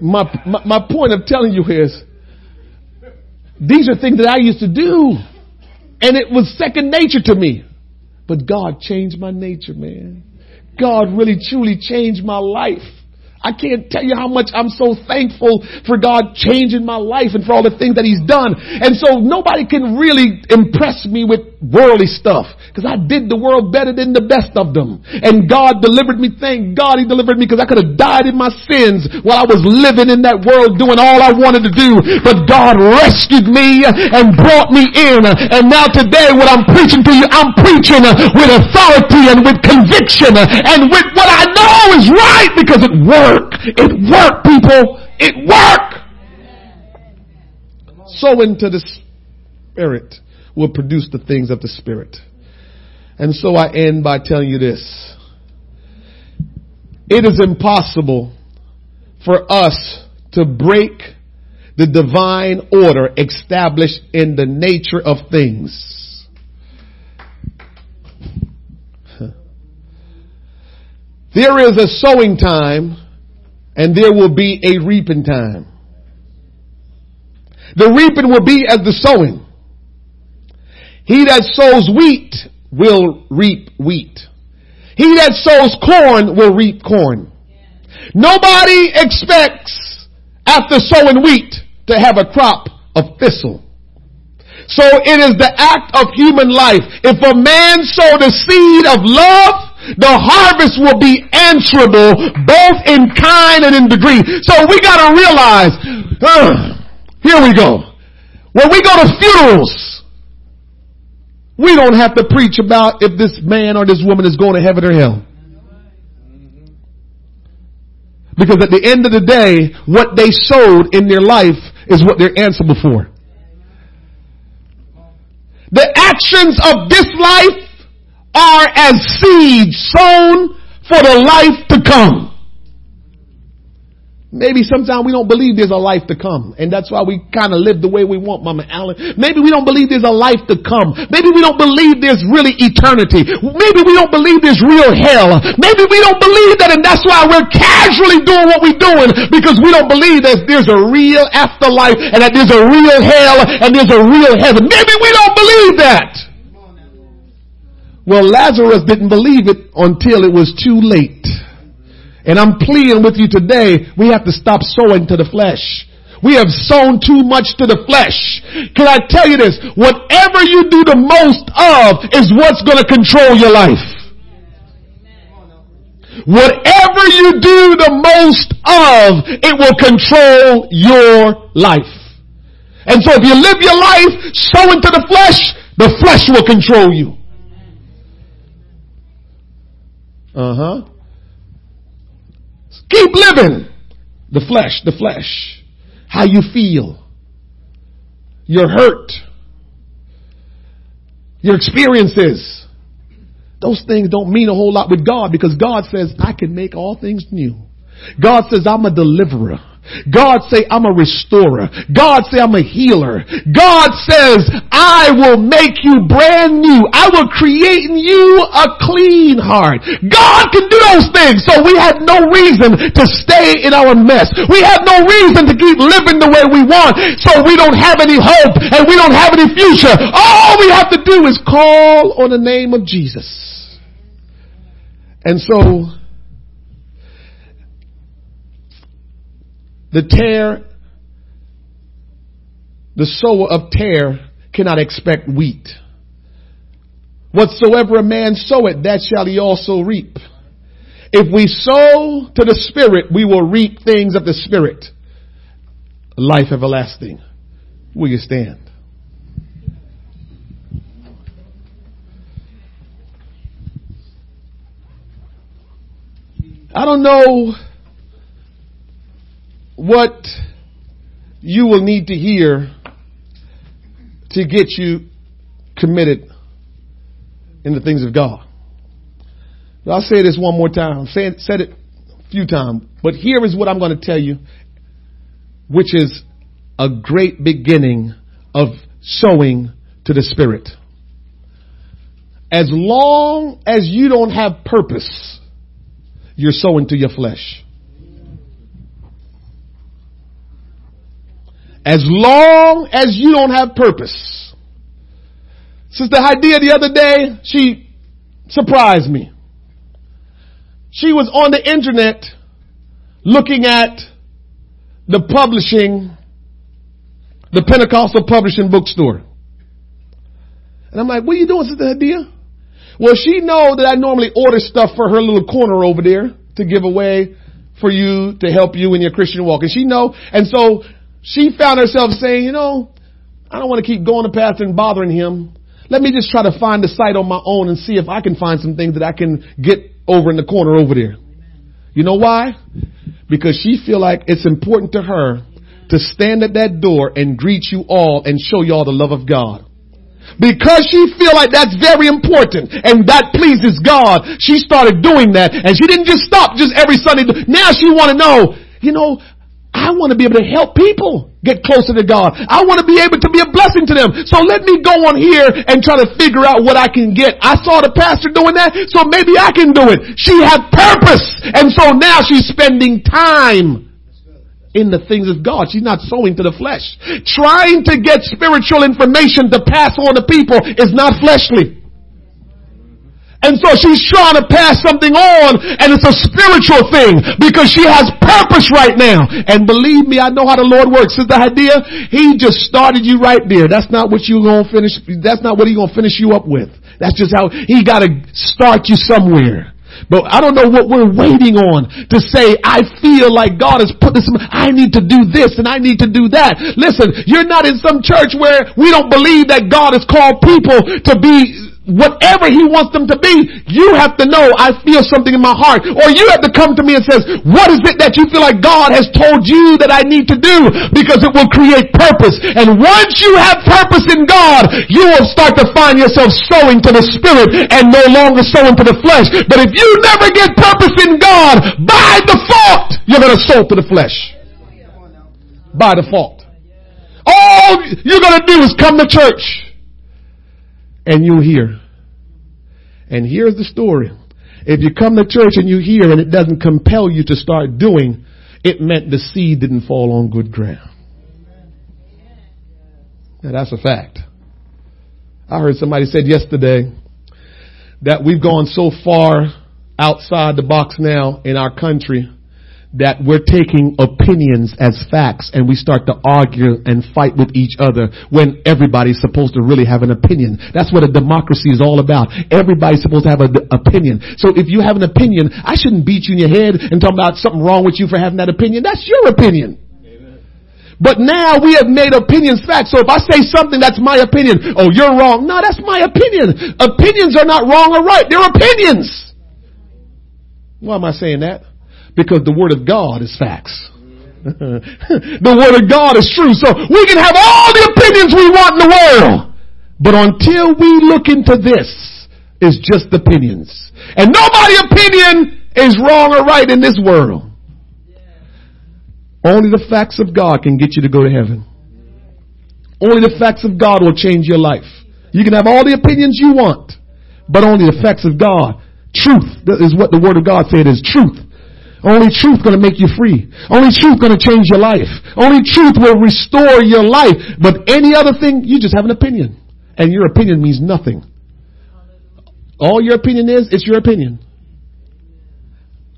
my, my, my point of telling you is, these are things that I used to do. And it was second nature to me. But God changed my nature, man. God really truly changed my life. I can't tell you how much I'm so thankful for God changing my life and for all the things that He's done. And so nobody can really impress me with worldly stuff because I did the world better than the best of them. And God delivered me. Thank God He delivered me because I could have died in my sins while I was living in that world doing all I wanted to do. But God rescued me and brought me in. And now today what I'm preaching to you, I'm preaching with authority and with conviction and with what I know is right because it worked. It worked, people. It worked. Sowing into the Spirit will produce the things of the Spirit. And so I end by telling you this. It is impossible for us to break the divine order established in the nature of things. There is a sowing time and there will be a reaping time. The reaping will be as the sowing. He that sows wheat will reap wheat. He that sows corn will reap corn. Nobody expects after sowing wheat to have a crop of thistle. So it is the act of human life. If a man sow the seed of love, the harvest will be answerable both in kind and in degree. So we gotta realize, uh, here we go. When we go to funerals, we don't have to preach about if this man or this woman is going to heaven or hell. Because at the end of the day, what they sowed in their life is what they're answerable for. The actions of this life are as seeds sown for the life to come. Maybe sometimes we don't believe there's a life to come. And that's why we kind of live the way we want, Mama Allen. Maybe we don't believe there's a life to come. Maybe we don't believe there's really eternity. Maybe we don't believe there's real hell. Maybe we don't believe that and that's why we're casually doing what we're doing because we don't believe that there's a real afterlife and that there's a real hell and there's a real heaven. Maybe we don't believe that. Well, Lazarus didn't believe it until it was too late. And I'm pleading with you today, we have to stop sowing to the flesh. We have sown too much to the flesh. Can I tell you this? Whatever you do the most of is what's going to control your life. Whatever you do the most of, it will control your life. And so if you live your life sowing to the flesh, the flesh will control you. Uh huh. Keep living. The flesh, the flesh. How you feel. Your hurt. Your experiences. Those things don't mean a whole lot with God because God says, I can make all things new. God says, I'm a deliverer. God say I'm a restorer. God say I'm a healer. God says I will make you brand new. I will create in you a clean heart. God can do those things. So we have no reason to stay in our mess. We have no reason to keep living the way we want. So we don't have any hope and we don't have any future. All we have to do is call on the name of Jesus. And so The tare, the sower of tare cannot expect wheat. Whatsoever a man soweth, that shall he also reap. If we sow to the Spirit, we will reap things of the Spirit. Life everlasting. Will you stand? I don't know what you will need to hear to get you committed in the things of God. But I'll say this one more time. I've said it a few times, but here is what I'm going to tell you, which is a great beginning of sowing to the Spirit. As long as you don't have purpose, you're sowing to your flesh. As long as you don't have purpose. Sister Idea the other day, she surprised me. She was on the internet looking at the publishing, the Pentecostal publishing bookstore. And I'm like, what are you doing, Sister Idea? Well, she know that I normally order stuff for her little corner over there to give away for you to help you in your Christian walk. And she know, and so she found herself saying, you know, I don't want to keep going to pastor and bothering him. Let me just try to find the site on my own and see if I can find some things that I can get over in the corner over there. You know why? Because she feel like it's important to her to stand at that door and greet you all and show you all the love of God. Because she feel like that's very important and that pleases God, she started doing that and she didn't just stop just every Sunday. Now she want to know, you know, I want to be able to help people get closer to God. I want to be able to be a blessing to them. So let me go on here and try to figure out what I can get. I saw the pastor doing that, so maybe I can do it. She had purpose. And so now she's spending time in the things of God. She's not sowing to the flesh. Trying to get spiritual information to pass on to people is not fleshly. And so she's trying to pass something on and it's a spiritual thing because she has purpose right now. And believe me, I know how the Lord works. Sister Idea, He just started you right there. That's not what you're gonna finish, that's not what He gonna finish you up with. That's just how He gotta start you somewhere. But I don't know what we're waiting on to say, I feel like God has put this, I need to do this and I need to do that. Listen, you're not in some church where we don't believe that God has called people to be whatever he wants them to be, you have to know I feel something in my heart. Or you have to come to me and says, what is it that you feel like God has told you that I need to do? Because it will create purpose. And once you have purpose in God, you will start to find yourself sowing to the spirit and no longer sowing to the flesh. But if you never get purpose in God, by default, you're going to sow to the flesh. By default. All you're going to do is come to church and you hear. And here's the story. If you come to church and you hear and it doesn't compel you to start doing, it meant the seed didn't fall on good ground. Now that's a fact. I heard somebody said yesterday that we've gone so far outside the box now in our country that we're taking opinions as facts and we start to argue and fight with each other when everybody's supposed to really have an opinion. That's what a democracy is all about. Everybody's supposed to have an opinion. So if you have an opinion, I shouldn't beat you in your head and talk about something wrong with you for having that opinion. That's your opinion. But now we have made opinions facts. So if I say something that's my opinion, oh, you're wrong. No, that's my opinion. Opinions are not wrong or right. They're opinions. Why am I saying that? Because the word of God is facts. the word of God is true. So we can have all the opinions we want in the world. But until we look into this, it's just opinions. And nobody's opinion is wrong or right in this world. Only the facts of God can get you to go to heaven. Only the facts of God will change your life. You can have all the opinions you want, but only the facts of God. Truth is what the Word of God said is truth only truth gonna make you free. Only truth gonna change your life. Only truth will restore your life. But any other thing, you just have an opinion. And your opinion means nothing. All your opinion is, it's your opinion.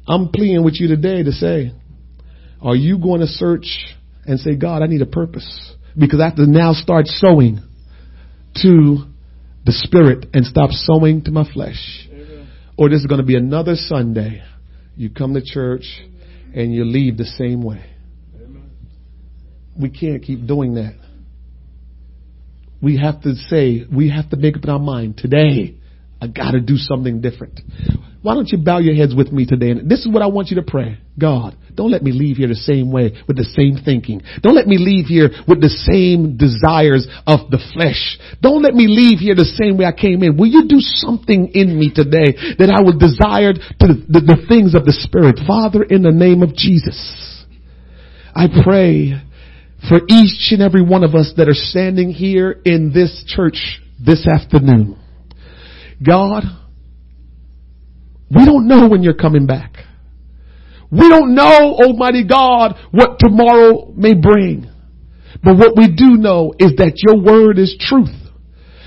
I'm pleading with you today to say, are you going to search and say, God, I need a purpose? Because I have to now start sowing to the spirit and stop sowing to my flesh. Or this is going to be another Sunday you come to church and you leave the same way. We can't keep doing that. We have to say, we have to make up our mind today, I gotta do something different. Why don't you bow your heads with me today? And this is what I want you to pray. God, don't let me leave here the same way with the same thinking. Don't let me leave here with the same desires of the flesh. Don't let me leave here the same way I came in. Will you do something in me today that I will desire to the, the, the things of the Spirit? Father, in the name of Jesus, I pray for each and every one of us that are standing here in this church this afternoon. God, we don't know when you're coming back. We don't know, Almighty God, what tomorrow may bring. But what we do know is that your word is truth.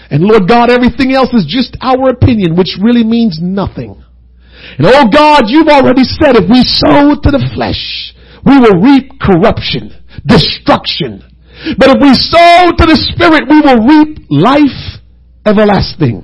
And Lord God, everything else is just our opinion, which really means nothing. And oh God, you've already said if we sow to the flesh, we will reap corruption, destruction. But if we sow to the spirit, we will reap life everlasting.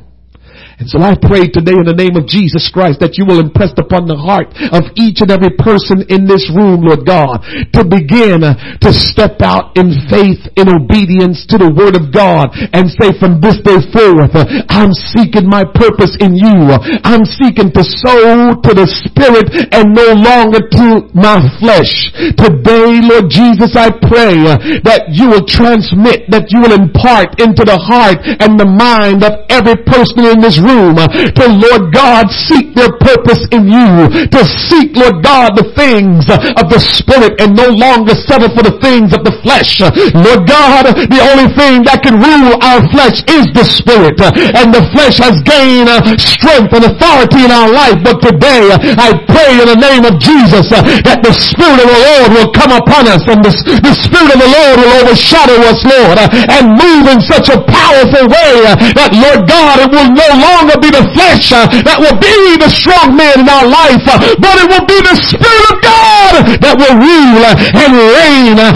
And so I pray today in the name of Jesus Christ that you will impress upon the heart of each and every person in this room, Lord God, to begin to step out in faith, in obedience to the word of God and say from this day forth, I'm seeking my purpose in you. I'm seeking to sow to the spirit and no longer to my flesh. Today, Lord Jesus, I pray that you will transmit, that you will impart into the heart and the mind of every person in this room room to Lord God seek their purpose in you, to seek Lord God the things of the Spirit and no longer settle for the things of the flesh. Lord God, the only thing that can rule our flesh is the Spirit and the flesh has gained strength and authority in our life. But today I pray in the name of Jesus that the Spirit of the Lord will come upon us and the, the Spirit of the Lord will overshadow us, Lord, and move in such a powerful way that Lord God, it will no longer longer be the flesh uh, that will be the strong man in our life, uh, but it will be the Spirit of God that will rule uh, and reign. Uh,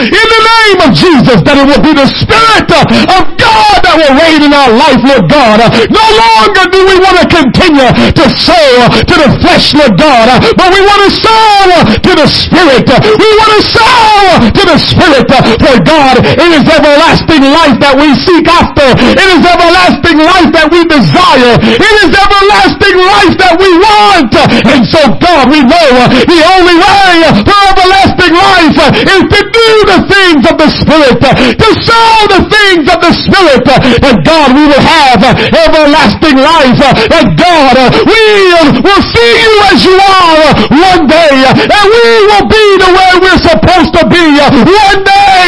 in the name of Jesus, that it will be the Spirit uh, of God that will reign in our life, Lord God. No longer do we want to continue to sow to the flesh, Lord God, but we want to sow to the Spirit. We want to sow to the Spirit, for God, it is everlasting life that we seek after. It is everlasting life that we desire. It is everlasting life that we want. And so God, we know the only way for everlasting life is to do the things of the Spirit, to sow the things of the Spirit. And God, we will have everlasting life. And God, we will see you as you are one day. And we will be the way we're supposed to be one day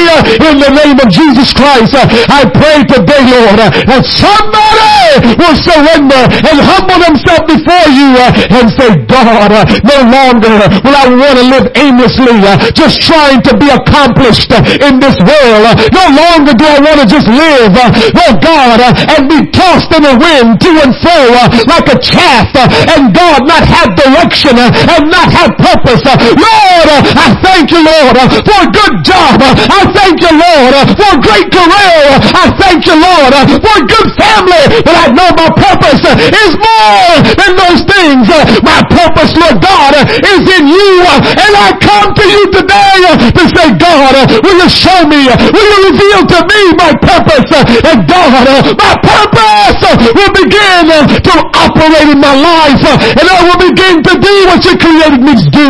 in the name of Jesus Christ. Uh, I pray today, Lord, uh, that somebody will surrender and humble themselves before you uh, and say, God, no longer will I want to live aimlessly, just trying to be accomplished in this world. No longer do I want to just live, oh God, and be tossed in the wind to and fro like a chaff and God not have direction and not have purpose. Lord, I thank you, Lord, for a good job. I thank you, Lord, for great career. I thank you, Lord, uh, for a good family, but I know my purpose uh, is more than those things. Uh, my purpose, Lord God, is in you. And I come to you today to say, God, will you show me, will you reveal to me my purpose? And God, my purpose will begin to operate in my life and I will begin to do what you created me to do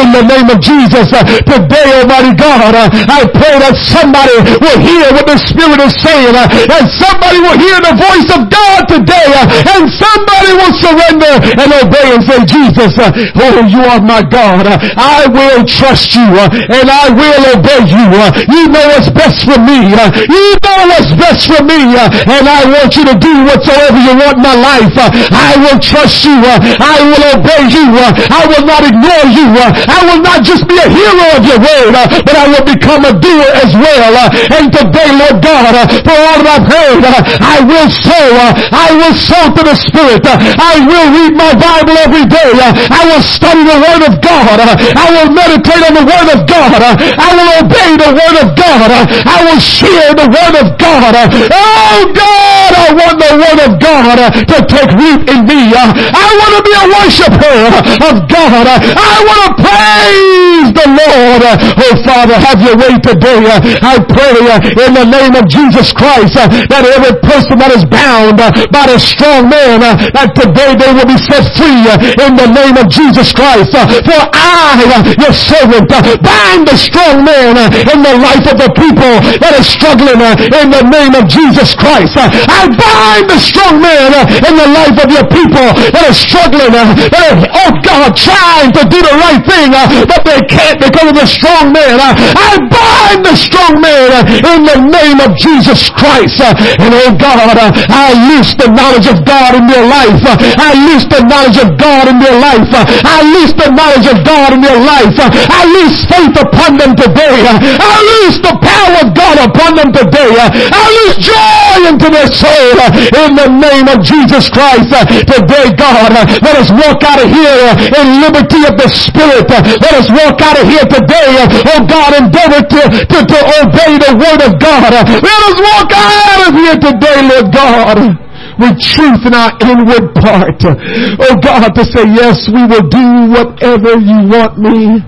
in the name of Jesus. Today, Almighty God, I pray that somebody will hear what the Spirit is saying. Uh, and somebody will hear the voice of God today. Uh, and somebody will surrender and obey and say, Jesus, uh, oh, you are my God. Uh, I will trust you uh, and I will obey you. Uh, you know what's best for me. You know what's best for me. And I want you to do whatsoever you want in my life. I will trust you. I will obey you. I will not ignore you. I will not just be a hero of your word, but I will become a doer as well. And today, Lord God, for all that I've heard, I will sow. I will sow to the Spirit. I will read my Bible every day. I will study the Word of God. I will meditate on the Word of God. I will obey the Word of God. I will share the Word of God. Oh God, I want the Word of God to take root in me. I want to be a worshiper of God God, I want to praise the Lord. Oh Father, have your way today. I pray in the name of Jesus Christ uh, that every person that is bound uh, by the strong man, uh, that today they will be set free in the name of Jesus Christ. For I, your servant, bind the strong man in the life of the people that is struggling in the name of Jesus Christ. I bind the strong man in the life of your people that are struggling, oh God, trying to do the right thing, but they can't because of the strong man. I bind the strong man in the name of Jesus Christ. And oh God, I loose the knowledge of God in your life. I loose the knowledge of God in your life. I loose the knowledge of God in your life. I loose faith upon them today. I loose the power of God upon them today. I loose joy into their soul in the name of Jesus Christ. Today, God, let us walk out of here in liberty of the Spirit. Let us walk out of here today, oh God, endeavor to, to, to obey the Word of God. Let us walk out of here today, Lord God with truth in our inward part. Oh God, to say, yes, we will do whatever you want me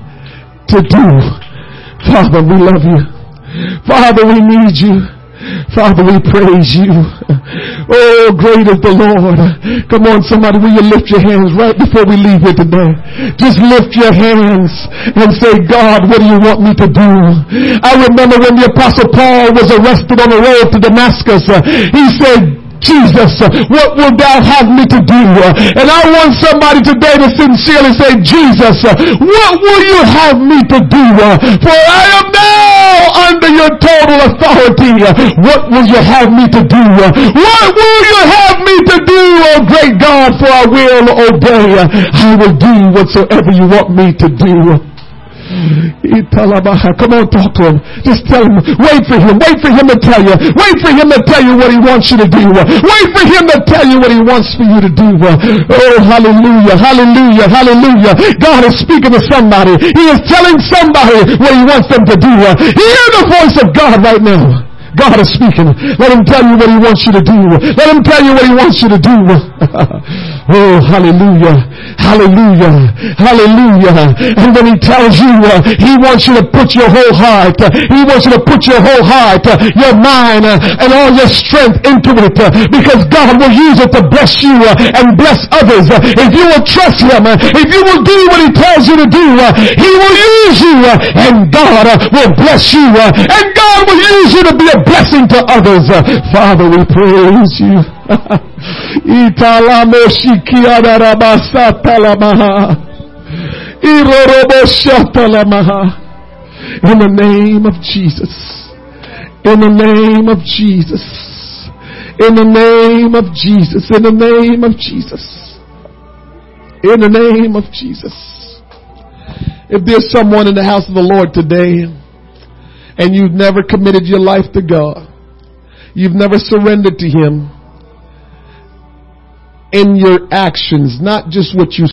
to do. Father, we love you. Father, we need you. Father, we praise you. Oh, great is the Lord. Come on, somebody, will you lift your hands right before we leave here today? Just lift your hands and say, God, what do you want me to do? I remember when the apostle Paul was arrested on the road to Damascus. Uh, he said, Jesus, what will thou have me to do? And I want somebody today to sincerely say, Jesus, what will you have me to do? For I am now under your total authority. What will you have me to do? What will you have me to do, oh great God, for I will obey. I will do whatsoever you want me to do. Come on, talk to him. Just tell him. Wait for him. Wait for him to tell you. Wait for him to tell you what he wants you to do. Wait for him to tell you what he wants for you to do. Oh, hallelujah, hallelujah, hallelujah. God is speaking to somebody. He is telling somebody what he wants them to do. Hear the voice of God right now. God is speaking. Let him tell you what he wants you to do. Let him tell you what he wants you to do. oh, hallelujah. Hallelujah. Hallelujah. And when he tells you uh, he wants you to put your whole heart, uh, he wants you to put your whole heart, uh, your mind, uh, and all your strength into it uh, because God will use it to bless you uh, and bless others. if you will trust him, if you will do what he tells you to do, he will use you and God will bless you and God will use you to be blessing to others. Father, we praise you. In the name of Jesus. In the name of Jesus. In the name of Jesus. In the name of Jesus. In the name of Jesus. If there's someone in the house of the Lord today and you've never committed your life to God, you've never surrendered to Him in your actions, not just what you